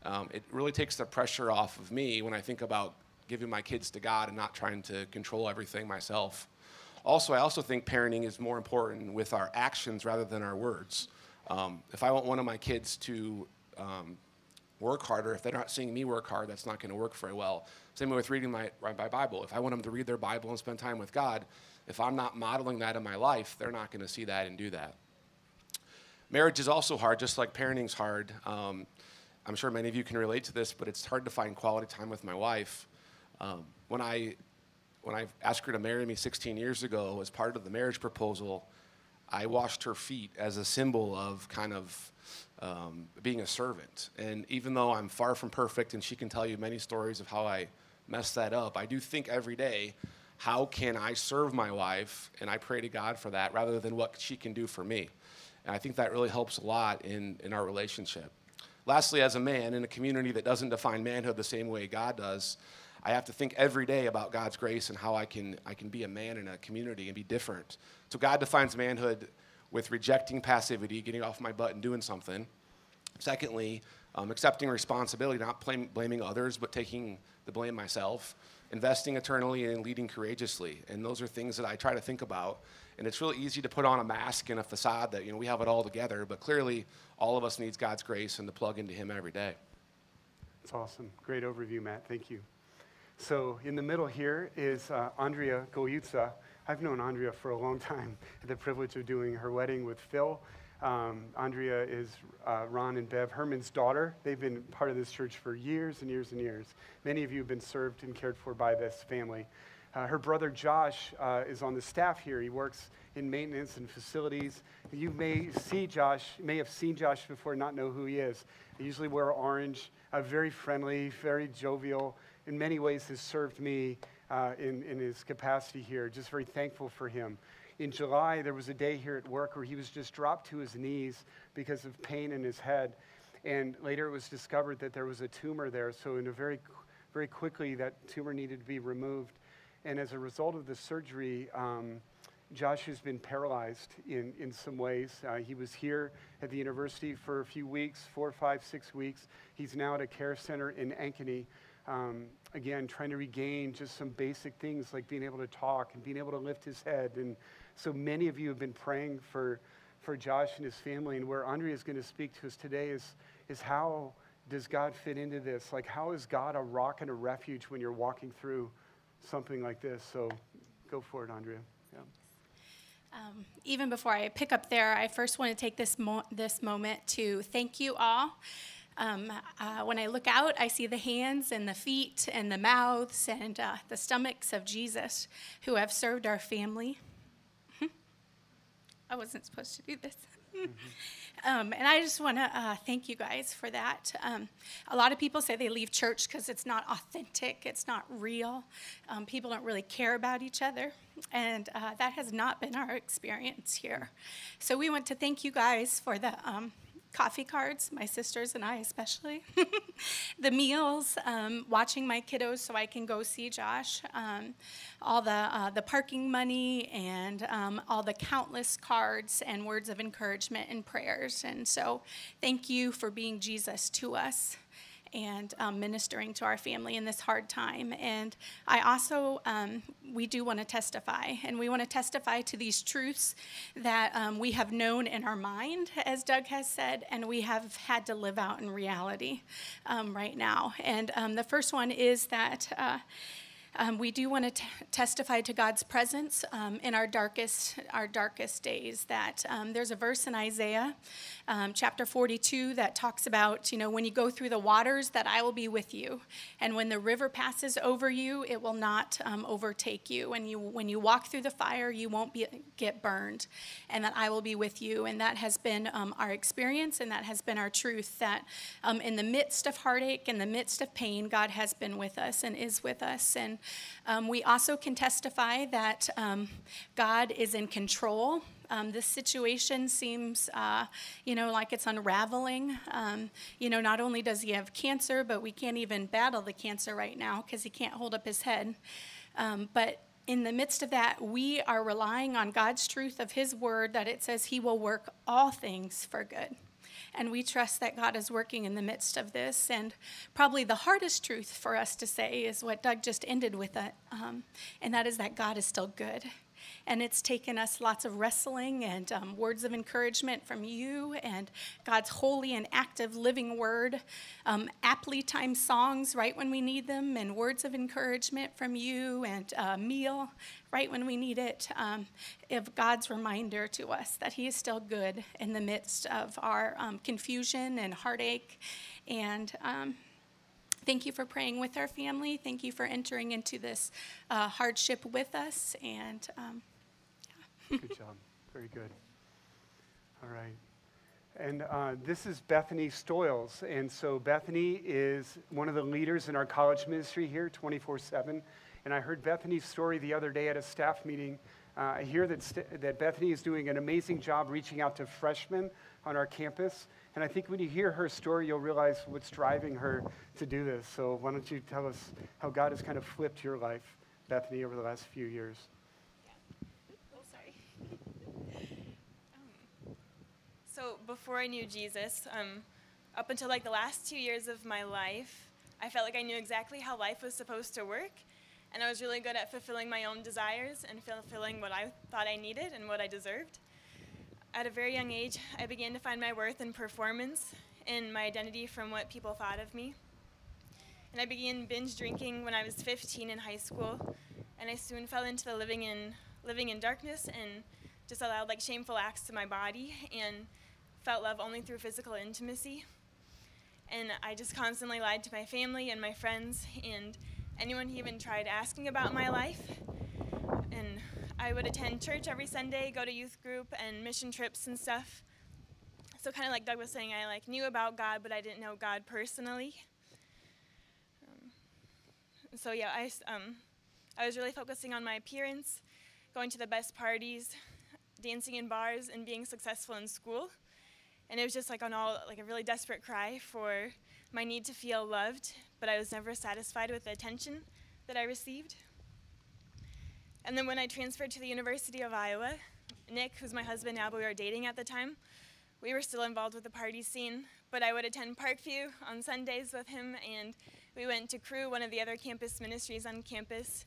Um, it really takes the pressure off of me when I think about giving my kids to God and not trying to control everything myself. Also, I also think parenting is more important with our actions rather than our words. Um, if I want one of my kids to um, work harder, if they're not seeing me work hard, that's not going to work very well. Same way with reading my, my Bible. If I want them to read their Bible and spend time with God, if I'm not modeling that in my life, they're not going to see that and do that. Marriage is also hard, just like parenting's hard. Um, I'm sure many of you can relate to this, but it's hard to find quality time with my wife. Um, when I when I asked her to marry me 16 years ago as part of the marriage proposal, I washed her feet as a symbol of kind of um, being a servant. And even though I'm far from perfect, and she can tell you many stories of how I messed that up, I do think every day, how can I serve my wife? And I pray to God for that rather than what she can do for me. And I think that really helps a lot in, in our relationship. Lastly, as a man in a community that doesn't define manhood the same way God does, I have to think every day about God's grace and how I can, I can be a man in a community and be different. So God defines manhood with rejecting passivity, getting off my butt and doing something. Secondly, um, accepting responsibility, not blame, blaming others, but taking the blame myself. Investing eternally and leading courageously. And those are things that I try to think about. And it's really easy to put on a mask and a facade that, you know, we have it all together, but clearly all of us needs God's grace and to plug into Him every day. That's awesome. Great overview, Matt. Thank you. So, in the middle here is uh, Andrea Goyutsa. I've known Andrea for a long time. The privilege of doing her wedding with Phil. Um, Andrea is uh, Ron and Bev Herman's daughter. They've been part of this church for years and years and years. Many of you have been served and cared for by this family. Uh, her brother Josh uh, is on the staff here. He works in maintenance and facilities. You may see Josh, may have seen Josh before, not know who he is. He usually wear orange, uh, very friendly, very jovial. In many ways, has served me uh, in, in his capacity here. Just very thankful for him. In July, there was a day here at work where he was just dropped to his knees because of pain in his head. And later it was discovered that there was a tumor there. So, in a very, very quickly, that tumor needed to be removed. And as a result of the surgery, um, Josh has been paralyzed in, in some ways. Uh, he was here at the university for a few weeks, four, five, six weeks. He's now at a care center in Ankeny. Um, again, trying to regain just some basic things like being able to talk and being able to lift his head. And so many of you have been praying for, for Josh and his family. And where Andrea is going to speak to us today is, is how does God fit into this? Like, how is God a rock and a refuge when you're walking through something like this? So go for it, Andrea. Yeah. Um, even before I pick up there, I first want to take this, mo- this moment to thank you all. Um, uh, when I look out, I see the hands and the feet and the mouths and uh, the stomachs of Jesus who have served our family. I wasn't supposed to do this. Um, and I just want to uh, thank you guys for that. Um, a lot of people say they leave church because it's not authentic, it's not real. Um, people don't really care about each other. And uh, that has not been our experience here. So we want to thank you guys for the um, coffee cards, my sisters and I especially, the meals, um, watching my kiddos so I can go see Josh, um, all the, uh, the parking money, and um, all the countless cards and words of encouragement and prayers. And so thank you for being Jesus to us and um, ministering to our family in this hard time. And I also, um, we do want to testify, and we want to testify to these truths that um, we have known in our mind, as Doug has said, and we have had to live out in reality um, right now. And um, the first one is that. Uh, um, we do want to t- testify to God's presence um, in our darkest our darkest days. That um, there's a verse in Isaiah, um, chapter 42, that talks about you know when you go through the waters, that I will be with you, and when the river passes over you, it will not um, overtake you. And you when you walk through the fire, you won't be get burned, and that I will be with you. And that has been um, our experience, and that has been our truth. That in the midst of heartache, in the midst of pain, God has been with us and is with us, and um, we also can testify that um, God is in control. Um, this situation seems, uh, you know, like it's unraveling. Um, you know, not only does he have cancer, but we can't even battle the cancer right now because he can't hold up his head. Um, but in the midst of that, we are relying on God's truth of his word that it says he will work all things for good. And we trust that God is working in the midst of this. And probably the hardest truth for us to say is what Doug just ended with, it, um, and that is that God is still good. And it's taken us lots of wrestling and um, words of encouragement from you and God's holy and active living word, um, aptly timed songs right when we need them, and words of encouragement from you, and a meal right when we need it, um, of God's reminder to us that He is still good in the midst of our um, confusion and heartache. And um, Thank you for praying with our family. Thank you for entering into this uh, hardship with us. And um. Good job. Very good. All right. And uh, this is Bethany Stoyles. And so Bethany is one of the leaders in our college ministry here, 24 7. And I heard Bethany's story the other day at a staff meeting Uh, I hear that, st- that Bethany is doing an amazing job reaching out to freshmen on our campus. And I think when you hear her story, you'll realize what's driving her to do this. So, why don't you tell us how God has kind of flipped your life, Bethany, over the last few years? Oh, sorry. um, so before I knew Jesus, um, up until like the last two years of my life, I felt like I knew exactly how life was supposed to work, and I was really good at fulfilling my own desires and fulfilling what I thought I needed and what I deserved. At a very young age, I began to find my worth in performance and my identity from what people thought of me. And I began binge drinking when I was 15 in high school, and I soon fell into the living in living in darkness and just allowed like shameful acts to my body and felt love only through physical intimacy. And I just constantly lied to my family and my friends and anyone who even tried asking about my life. And I would attend church every Sunday, go to youth group and mission trips and stuff. So kind of like Doug was saying, I like knew about God, but I didn't know God personally. Um, so yeah, I um, I was really focusing on my appearance, going to the best parties, dancing in bars, and being successful in school. And it was just like on all like a really desperate cry for my need to feel loved, but I was never satisfied with the attention that I received. And then when I transferred to the University of Iowa, Nick, who's my husband now, but we were dating at the time, we were still involved with the party scene. But I would attend Parkview on Sundays with him, and we went to Cru, one of the other campus ministries on campus,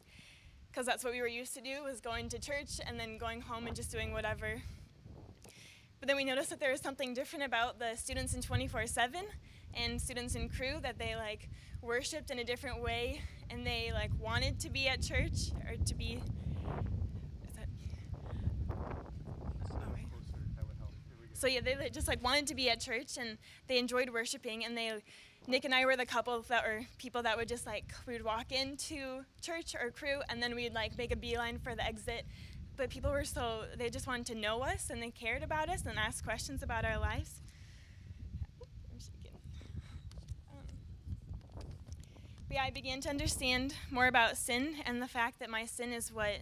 because that's what we were used to do was going to church and then going home and just doing whatever. But then we noticed that there was something different about the students in 24/7 and students in Cru that they like worshipped in a different way and they like wanted to be at church or to be oh. So yeah, they just like wanted to be at church and they enjoyed worshiping and they Nick and I were the couple that were people that would just like we would walk into church or Cru and then we'd like make a beeline for the exit. But people were so they just wanted to know us and they cared about us and asked questions about our lives. Um, yeah, I began to understand more about sin and the fact that my sin is what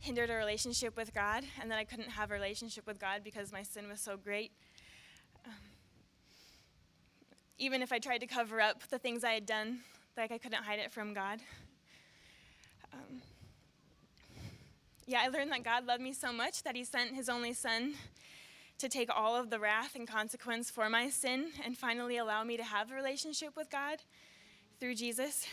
hindered a relationship with God, and that I couldn't have a relationship with God because my sin was so great. Um, even if I tried to cover up the things I had done, like I couldn't hide it from God. Um, yeah, I learned that God loved me so much that He sent His only Son to take all of the wrath and consequence for my sin and finally allow me to have a relationship with God through Jesus.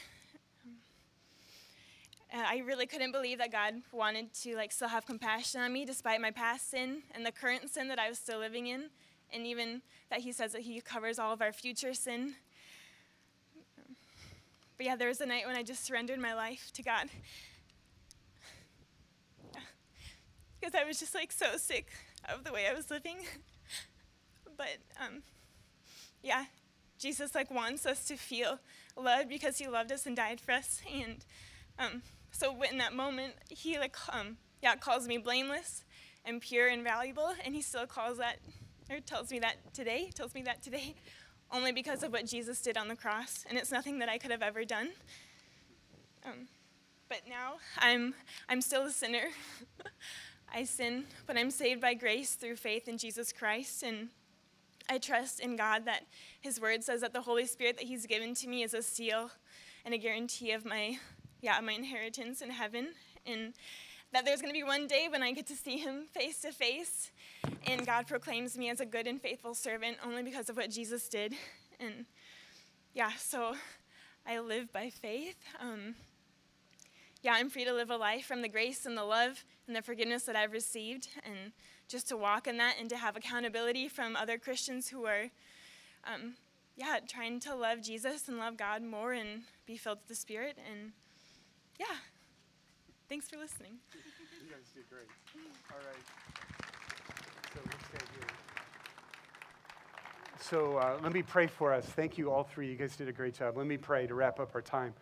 Uh, I really couldn't believe that God wanted to like still have compassion on me despite my past sin and the current sin that I was still living in, and even that He says that He covers all of our future sin. But yeah, there was a night when I just surrendered my life to God. Because I was just like so sick of the way I was living. but um, yeah, Jesus like wants us to feel loved because He loved us and died for us, and um, so in that moment, He like um, yeah calls me blameless and pure and valuable, and He still calls that or tells me that today, tells me that today, only because of what Jesus did on the cross, and it's nothing that I could have ever done. Um, but now I'm I'm still a sinner. I sin, but I'm saved by grace through faith in Jesus Christ, and I trust in God that His Word says that the Holy Spirit that He's given to me is a seal and a guarantee of my yeah my inheritance in heaven, and that there's going to be one day when I get to see Him face to face, and God proclaims me as a good and faithful servant only because of what Jesus did, and yeah, so I live by faith. Um, yeah, I'm free to live a life from the grace and the love and the forgiveness that I've received, and just to walk in that and to have accountability from other Christians who are, um, yeah, trying to love Jesus and love God more and be filled with the Spirit. And yeah, thanks for listening. You guys did great. All right. So let's stay here. So uh, let me pray for us. Thank you, all three. You guys did a great job. Let me pray to wrap up our time.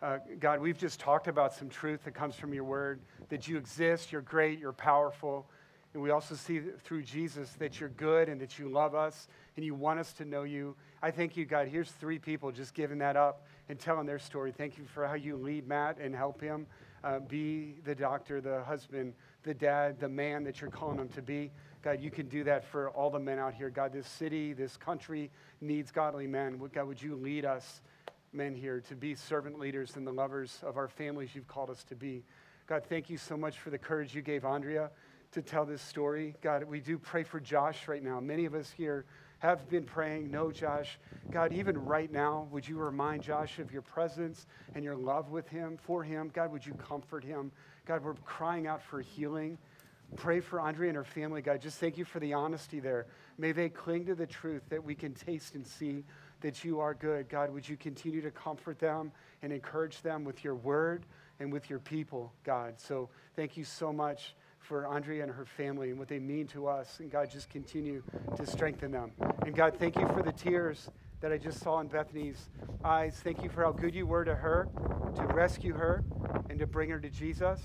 Uh, God, we've just talked about some truth that comes from your word that you exist, you're great, you're powerful. And we also see through Jesus that you're good and that you love us and you want us to know you. I thank you, God. Here's three people just giving that up and telling their story. Thank you for how you lead Matt and help him uh, be the doctor, the husband the dad, the man that you're calling him to be. God, you can do that for all the men out here. God, this city, this country needs godly men. God, would you lead us, men here, to be servant leaders and the lovers of our families you've called us to be? God, thank you so much for the courage you gave Andrea to tell this story. God, we do pray for Josh right now. Many of us here have been praying, no, Josh. God, even right now, would you remind Josh of your presence and your love with him, for him? God, would you comfort him? God, we're crying out for healing. Pray for Andrea and her family, God. Just thank you for the honesty there. May they cling to the truth that we can taste and see that you are good. God, would you continue to comfort them and encourage them with your word and with your people, God? So thank you so much for Andrea and her family and what they mean to us. And God, just continue to strengthen them. And God, thank you for the tears that I just saw in Bethany's eyes. Thank you for how good you were to her, to rescue her, and to bring her to Jesus.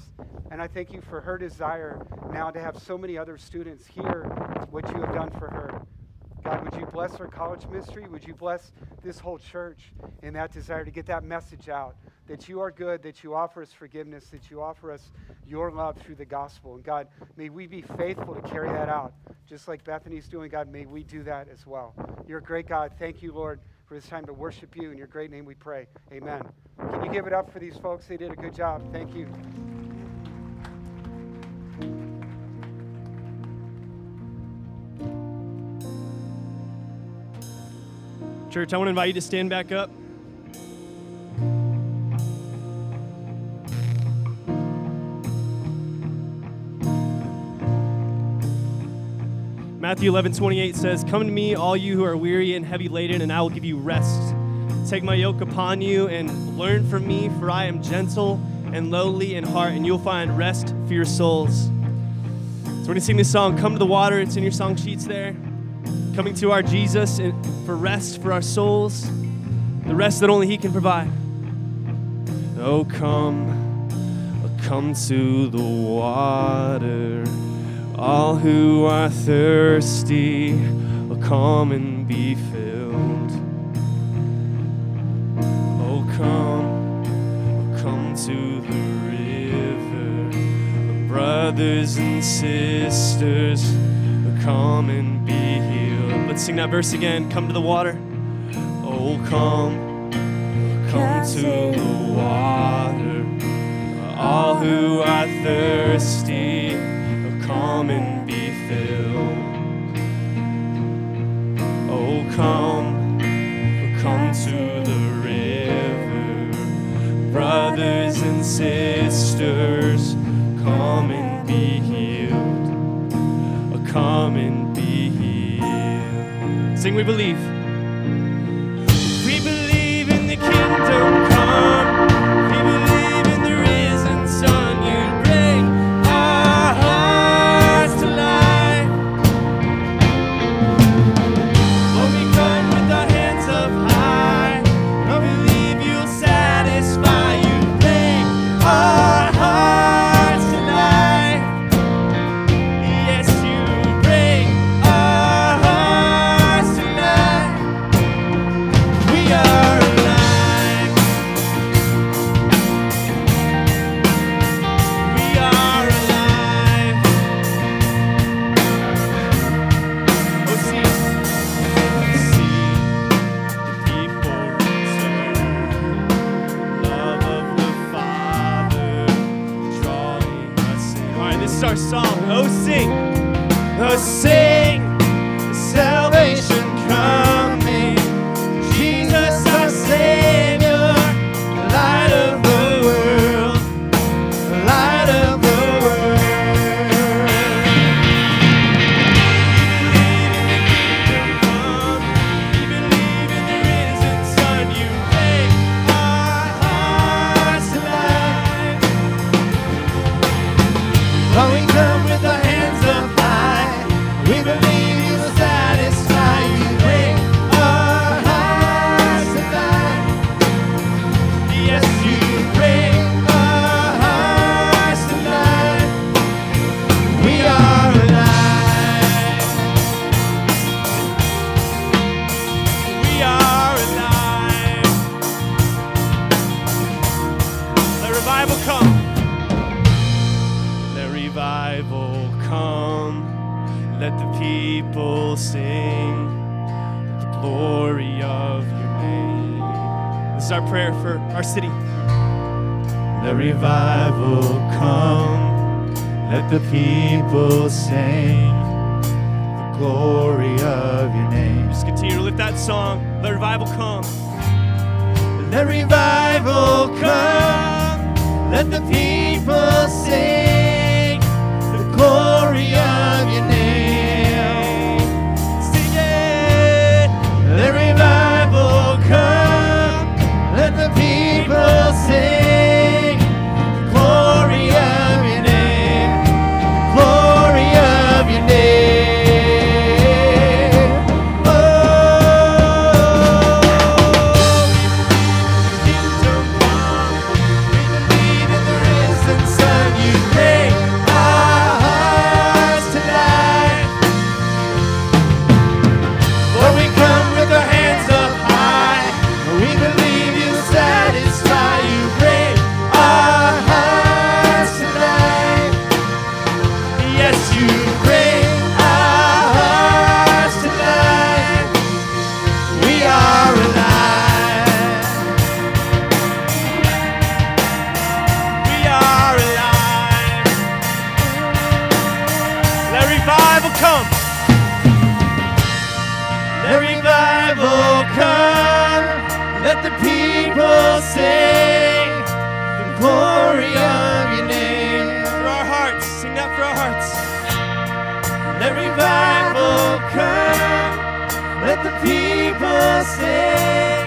And I thank you for her desire now to have so many other students hear what you have done for her. God, would you bless our college ministry? Would you bless this whole church in that desire to get that message out that you are good, that you offer us forgiveness, that you offer us your love through the gospel. And God, may we be faithful to carry that out. Just like Bethany's doing, God, may we do that as well. You're a great God. Thank you, Lord, for this time to worship you. In your great name we pray. Amen. Can you give it up for these folks? They did a good job. Thank you. Church, I want to invite you to stand back up. Matthew 11, 28 says, Come to me, all you who are weary and heavy laden, and I will give you rest. Take my yoke upon you and learn from me, for I am gentle and lowly in heart, and you'll find rest for your souls. So when you sing this song, Come to the Water, it's in your song sheets there. Coming to our Jesus for rest for our souls, the rest that only He can provide. Oh, come, come to the water. All who are thirsty, oh, come and be filled. Oh, come, come to the river. Brothers and sisters, come and. Let's sing that verse again. Come to the water. Oh, come, come to the water. All who are thirsty, come and be filled. Oh, come, come to the river. Brothers and sisters, come and be healed. Come and. Sing, we believe. We believe in the kingdom come. song. Oh, sing. Oh, sing. Our city. Let revival come. Let the people sing the glory of your name. Just continue to lift that song. Let revival come. Let revival come. Let the people sing the glory come. Let revival come. Let the people sing the glory of your name. For our hearts. Sing that for our hearts. Let revival come. Let the people sing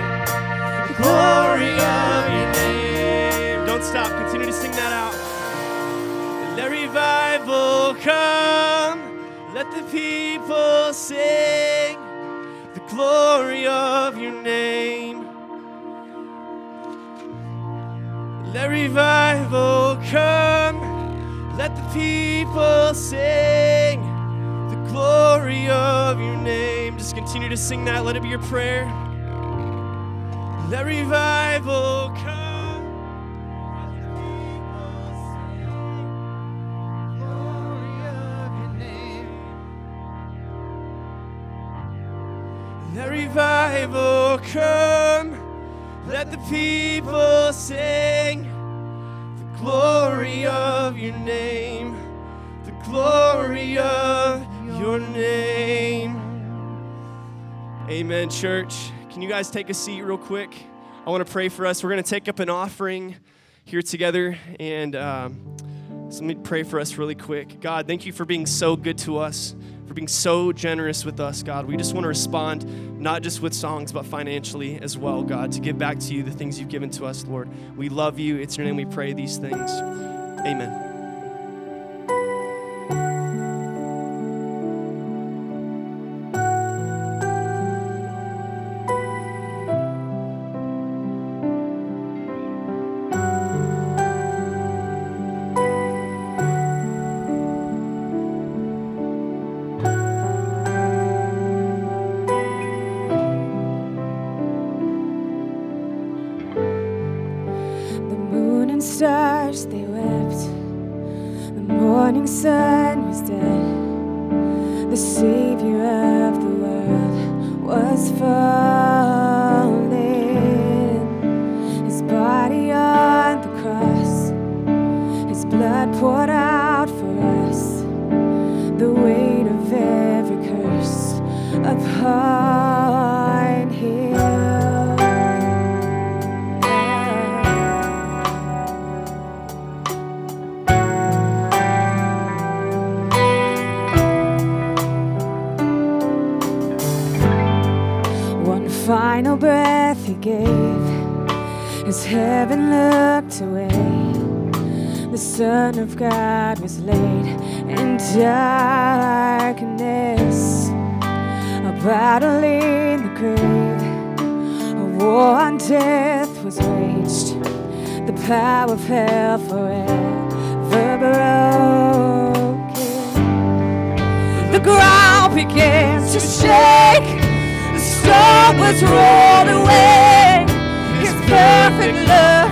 the glory of your name. Don't stop. Continue to sing that out. Let revival come. Let the people sing the glory of your name. Let revival come. Let the people sing the glory of your name. Just continue to sing that. Let it be your prayer. Let revival come. Revival come. Let the people sing the glory of your name. The glory of your name. Amen, church. Can you guys take a seat real quick? I want to pray for us. We're going to take up an offering here together. And um, so let me pray for us really quick. God, thank you for being so good to us, for being so generous with us, God. We just want to respond, not just with songs, but financially as well, God, to give back to you the things you've given to us, Lord. We love you. It's your name we pray these things. Amen. Poured out for us. The weight of every curse upon Him. One final breath he gave as heaven looked away. The Son of God was laid in darkness, a battle in the grave, a war on death was waged. The power of hell forever broken. The ground began to shake. The storm was rolled away. His perfect love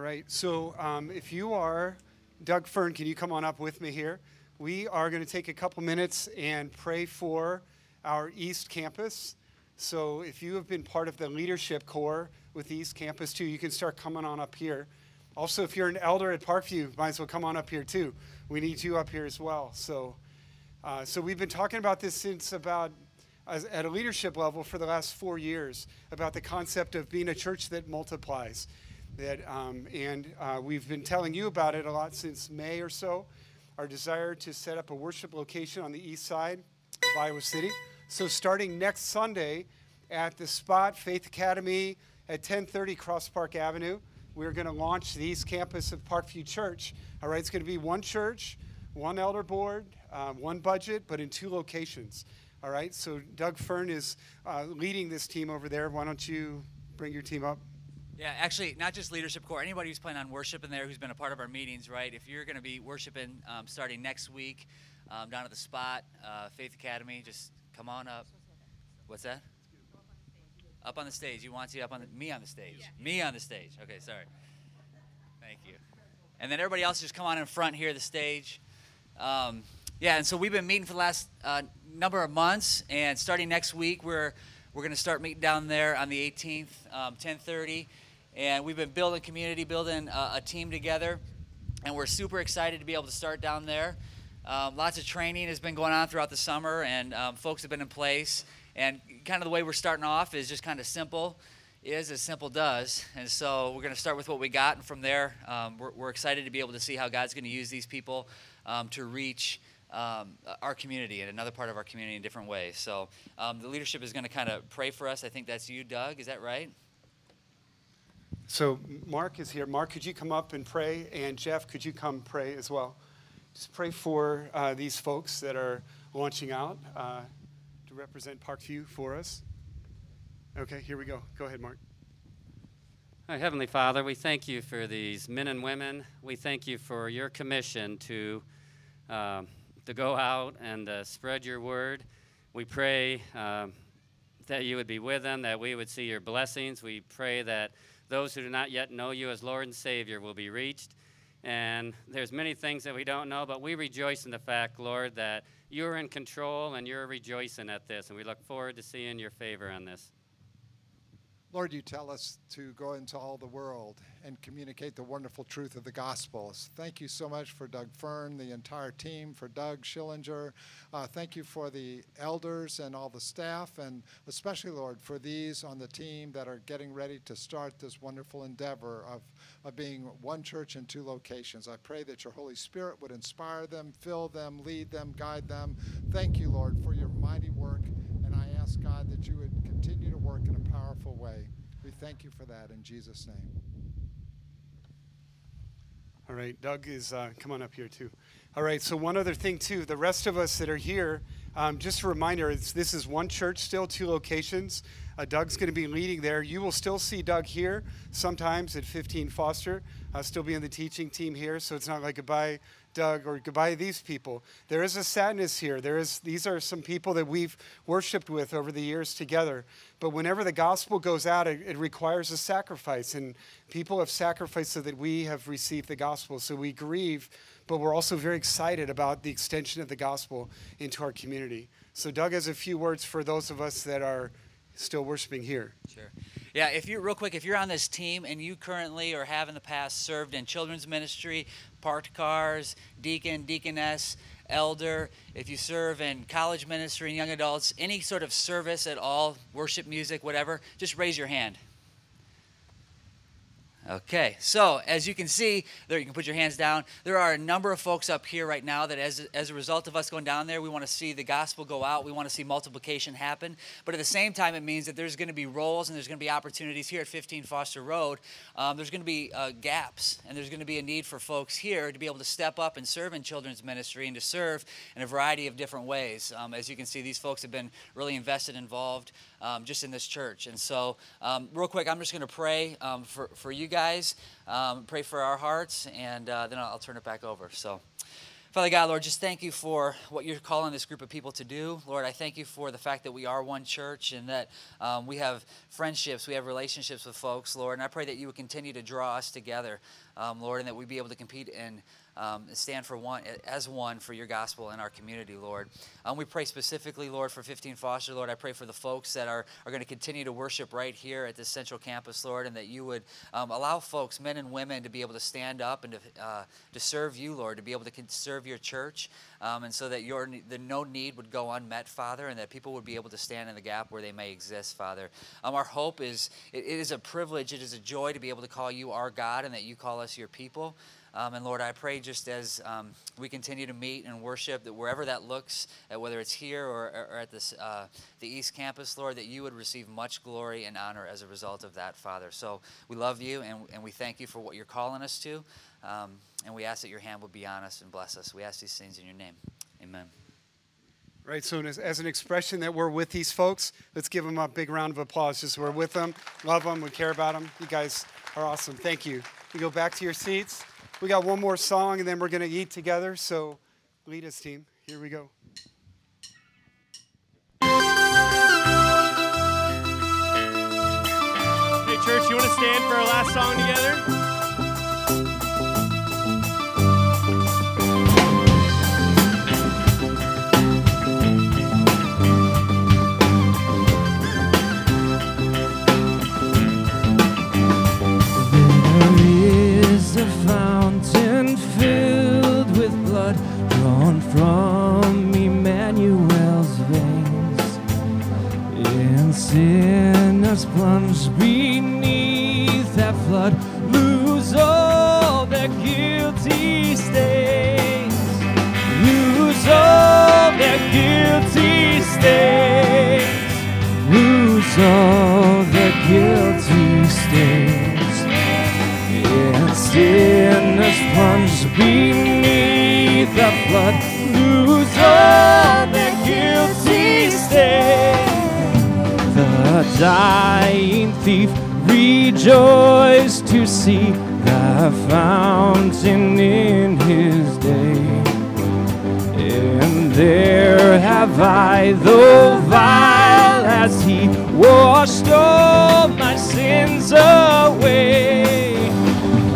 All right, so um, if you are, Doug Fern, can you come on up with me here? We are going to take a couple minutes and pray for our East Campus. So if you have been part of the leadership core with East Campus too, you can start coming on up here. Also, if you're an elder at Parkview, might as well come on up here too. We need you up here as well. So, uh, so we've been talking about this since about as, at a leadership level for the last four years about the concept of being a church that multiplies. That um, and uh, we've been telling you about it a lot since May or so. Our desire to set up a worship location on the east side of Iowa City. So starting next Sunday at the spot Faith Academy at 1030 Cross Park Avenue, we're going to launch the East Campus of Parkview Church. All right, it's going to be one church, one elder board, um, one budget, but in two locations. All right, so Doug Fern is uh, leading this team over there. Why don't you bring your team up? Yeah, actually, not just leadership core. Anybody who's planning on worship in there, who's been a part of our meetings, right? If you're going to be worshiping um, starting next week um, down at the spot, uh, Faith Academy, just come on up. What's that? Up on the stage. You want to up on the, me on the stage? Me on the stage. Okay, sorry. Thank you. And then everybody else just come on in front here, the stage. Um, yeah, and so we've been meeting for the last uh, number of months, and starting next week, we're we're going to start meeting down there on the 18th, um, 10:30, and we've been building community, building uh, a team together, and we're super excited to be able to start down there. Um, lots of training has been going on throughout the summer, and um, folks have been in place. And kind of the way we're starting off is just kind of simple, is as simple does. And so we're going to start with what we got, and from there, um, we're, we're excited to be able to see how God's going to use these people um, to reach um, our community and another part of our community in different ways. So um, the leadership is going to kind of pray for us. I think that's you, Doug. Is that right? So Mark is here. Mark, could you come up and pray? And Jeff, could you come pray as well? Just pray for uh, these folks that are launching out uh, to represent Parkview for us. Okay, here we go. Go ahead, Mark. Heavenly Father, we thank you for these men and women. We thank you for your commission to, uh, to go out and uh, spread your word. We pray um, that you would be with them, that we would see your blessings. We pray that those who do not yet know you as Lord and Savior will be reached. And there's many things that we don't know, but we rejoice in the fact, Lord, that you're in control and you're rejoicing at this. And we look forward to seeing your favor on this. Lord, you tell us to go into all the world and communicate the wonderful truth of the gospel. Thank you so much for Doug Fern, the entire team, for Doug Schillinger. Uh, thank you for the elders and all the staff, and especially, Lord, for these on the team that are getting ready to start this wonderful endeavor of, of being one church in two locations. I pray that your Holy Spirit would inspire them, fill them, lead them, guide them. Thank you, Lord, for your mighty work, and I ask, God, that you would continue to work in a way. We thank you for that in Jesus' name. All right, Doug is uh, come on up here too. All right, so one other thing too, the rest of us that are here, um, just a reminder, this is one church still, two locations. Uh, Doug's going to be leading there. You will still see Doug here sometimes at 15 Foster. I'll still be in the teaching team here, so it's not like goodbye, Doug, or goodbye these people. There is a sadness here. There is these are some people that we've worshipped with over the years together. But whenever the gospel goes out, it, it requires a sacrifice, and people have sacrificed so that we have received the gospel. So we grieve, but we're also very excited about the extension of the gospel into our community. So Doug has a few words for those of us that are still worshiping here. Sure. Yeah, if you real quick, if you're on this team and you currently or have in the past served in children's ministry, parked cars, deacon, deaconess, elder, if you serve in college ministry and young adults, any sort of service at all, worship music, whatever, just raise your hand. Okay, so as you can see, there you can put your hands down. There are a number of folks up here right now that, as, as a result of us going down there, we want to see the gospel go out. We want to see multiplication happen. But at the same time, it means that there's going to be roles and there's going to be opportunities here at 15 Foster Road. Um, there's going to be uh, gaps, and there's going to be a need for folks here to be able to step up and serve in children's ministry and to serve in a variety of different ways. Um, as you can see, these folks have been really invested, involved um, just in this church. And so, um, real quick, I'm just going to pray um, for, for you guys, um, pray for our hearts, and uh, then I'll, I'll turn it back over. So, Father God, Lord, just thank you for what you're calling this group of people to do. Lord, I thank you for the fact that we are one church and that um, we have friendships, we have relationships with folks, Lord. And I pray that you would continue to draw us together, um, Lord, and that we'd be able to compete in um, stand for one as one for your gospel in our community, Lord. Um, we pray specifically, Lord, for 15 Foster, Lord. I pray for the folks that are, are going to continue to worship right here at this central campus, Lord, and that you would um, allow folks, men and women, to be able to stand up and to, uh, to serve you, Lord, to be able to serve your church, um, and so that your the no need would go unmet, Father, and that people would be able to stand in the gap where they may exist, Father. Um, our hope is it, it is a privilege, it is a joy to be able to call you our God, and that you call us your people. Um, and Lord, I pray just as um, we continue to meet and worship, that wherever that looks, uh, whether it's here or, or at this, uh, the East Campus, Lord, that you would receive much glory and honor as a result of that, Father. So we love you and, and we thank you for what you're calling us to. Um, and we ask that your hand would be on us and bless us. We ask these things in your name. Amen. Right, so as, as, an expression that we're with these folks, let's give them a big round of applause. Just we're with them, love them, we care about them. You guys are awesome. Thank you. You go back to your seats. We got one more song and then we're going to eat together. So, lead us, team. Here we go. Hey, church, you want to stand for our last song together? From Emmanuel's veins. And sinners plunge beneath that flood, lose all their guilty stains. Lose all their guilty stains. Lose all their guilty stains. And sinners plunge beneath the flood all their guilty. The dying thief rejoiced to see the fountain in his day. And there have I, though vile as he, washed all my sins away.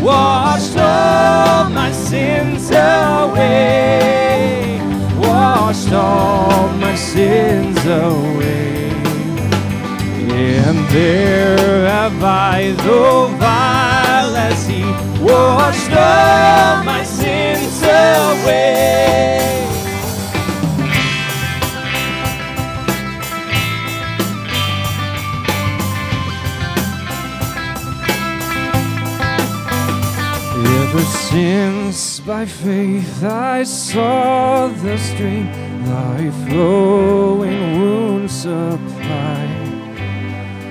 Washed all my sins away sins away. And there have I, though vile as he washed all my sins away. Ever since by faith I saw the stream thy flowing wounds supply,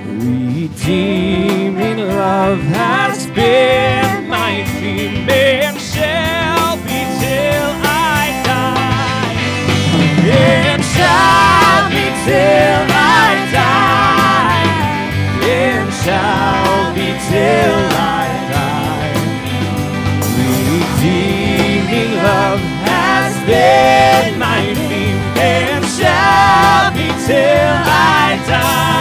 redeeming love has been my theme and shall be till I die. It shall be till I die. It shall be till I die. Redeeming love has been my and shall be till I die.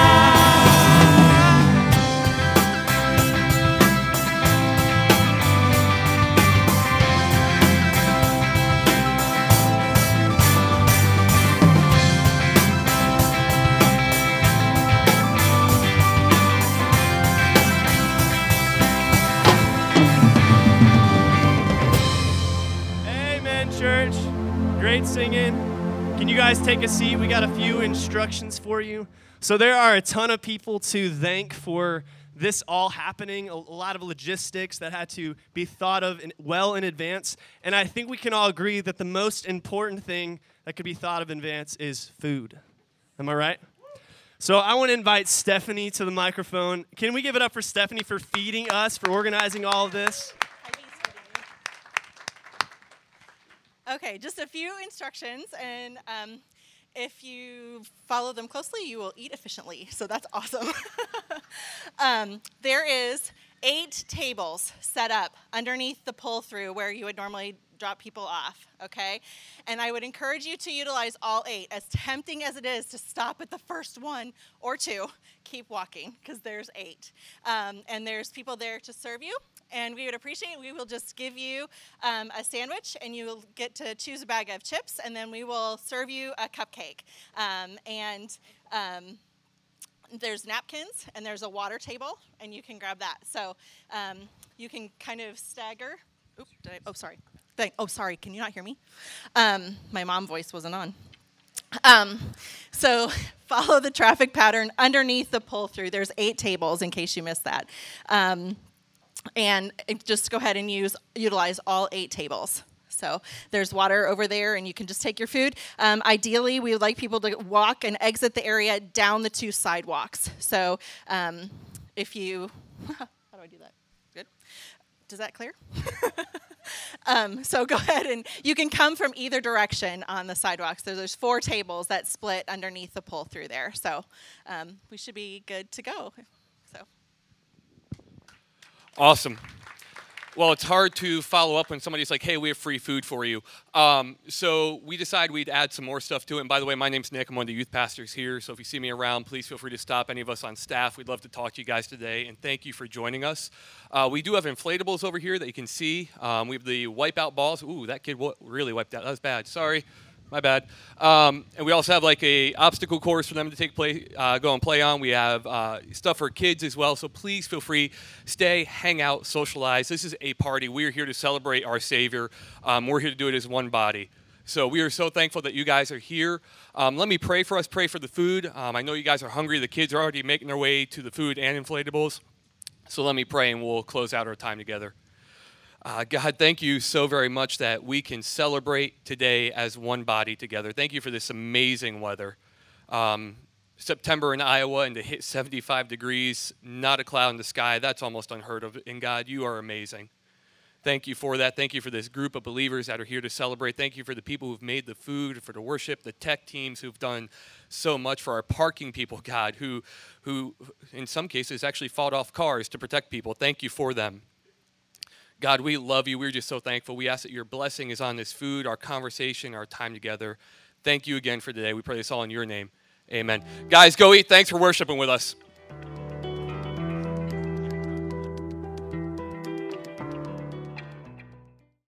You guys take a seat? We got a few instructions for you. So, there are a ton of people to thank for this all happening, a lot of logistics that had to be thought of in, well in advance. And I think we can all agree that the most important thing that could be thought of in advance is food. Am I right? So I want to invite Stephanie to the microphone. Can we give it up for Stephanie for feeding us, for organizing all of this? Okay, just a few instructions, and um, if you follow them closely, you will eat efficiently. So that's awesome. um, there is eight tables set up underneath the pull through where you would normally drop people off, okay? And I would encourage you to utilize all eight. As tempting as it is to stop at the first one or two, keep walking because there's eight. Um, and there's people there to serve you. And we would appreciate we will just give you um, a sandwich and you will get to choose a bag of chips and then we will serve you a cupcake. Um, and um, there's napkins and there's a water table and you can grab that. So um, you can kind of stagger. Oop, did I, oh, sorry. Thank, oh, sorry. Can you not hear me? Um, my mom voice wasn't on. Um, so follow the traffic pattern underneath the pull through. There's eight tables in case you missed that. Um, and just go ahead and use utilize all eight tables. So there's water over there, and you can just take your food. Um, ideally, we would like people to walk and exit the area down the two sidewalks. So um, if you, how do I do that? Does that clear? um, so go ahead and you can come from either direction on the sidewalks. So there's four tables that split underneath the pull through there. So um, we should be good to go. So. Awesome. Well, it's hard to follow up when somebody's like, hey, we have free food for you. Um, so we decided we'd add some more stuff to it. And by the way, my name's Nick. I'm one of the youth pastors here. So if you see me around, please feel free to stop any of us on staff. We'd love to talk to you guys today. And thank you for joining us. Uh, we do have inflatables over here that you can see. Um, we have the wipeout balls. Ooh, that kid really wiped out. That was bad. Sorry. My bad. Um, and we also have like a obstacle course for them to take play, uh, go and play on. We have uh, stuff for kids as well. So please feel free, stay, hang out, socialize. This is a party. We are here to celebrate our Savior. Um, we're here to do it as one body. So we are so thankful that you guys are here. Um, let me pray for us. Pray for the food. Um, I know you guys are hungry. The kids are already making their way to the food and inflatables. So let me pray, and we'll close out our time together. Uh, God, thank you so very much that we can celebrate today as one body together. Thank you for this amazing weather. Um, September in Iowa and to hit 75 degrees, not a cloud in the sky, that's almost unheard of. And God, you are amazing. Thank you for that. Thank you for this group of believers that are here to celebrate. Thank you for the people who've made the food, for the worship, the tech teams who've done so much for our parking people, God, who, who in some cases actually fought off cars to protect people. Thank you for them. God, we love you. We're just so thankful. We ask that your blessing is on this food, our conversation, our time together. Thank you again for today. We pray this all in your name. Amen. Guys, go eat. Thanks for worshiping with us.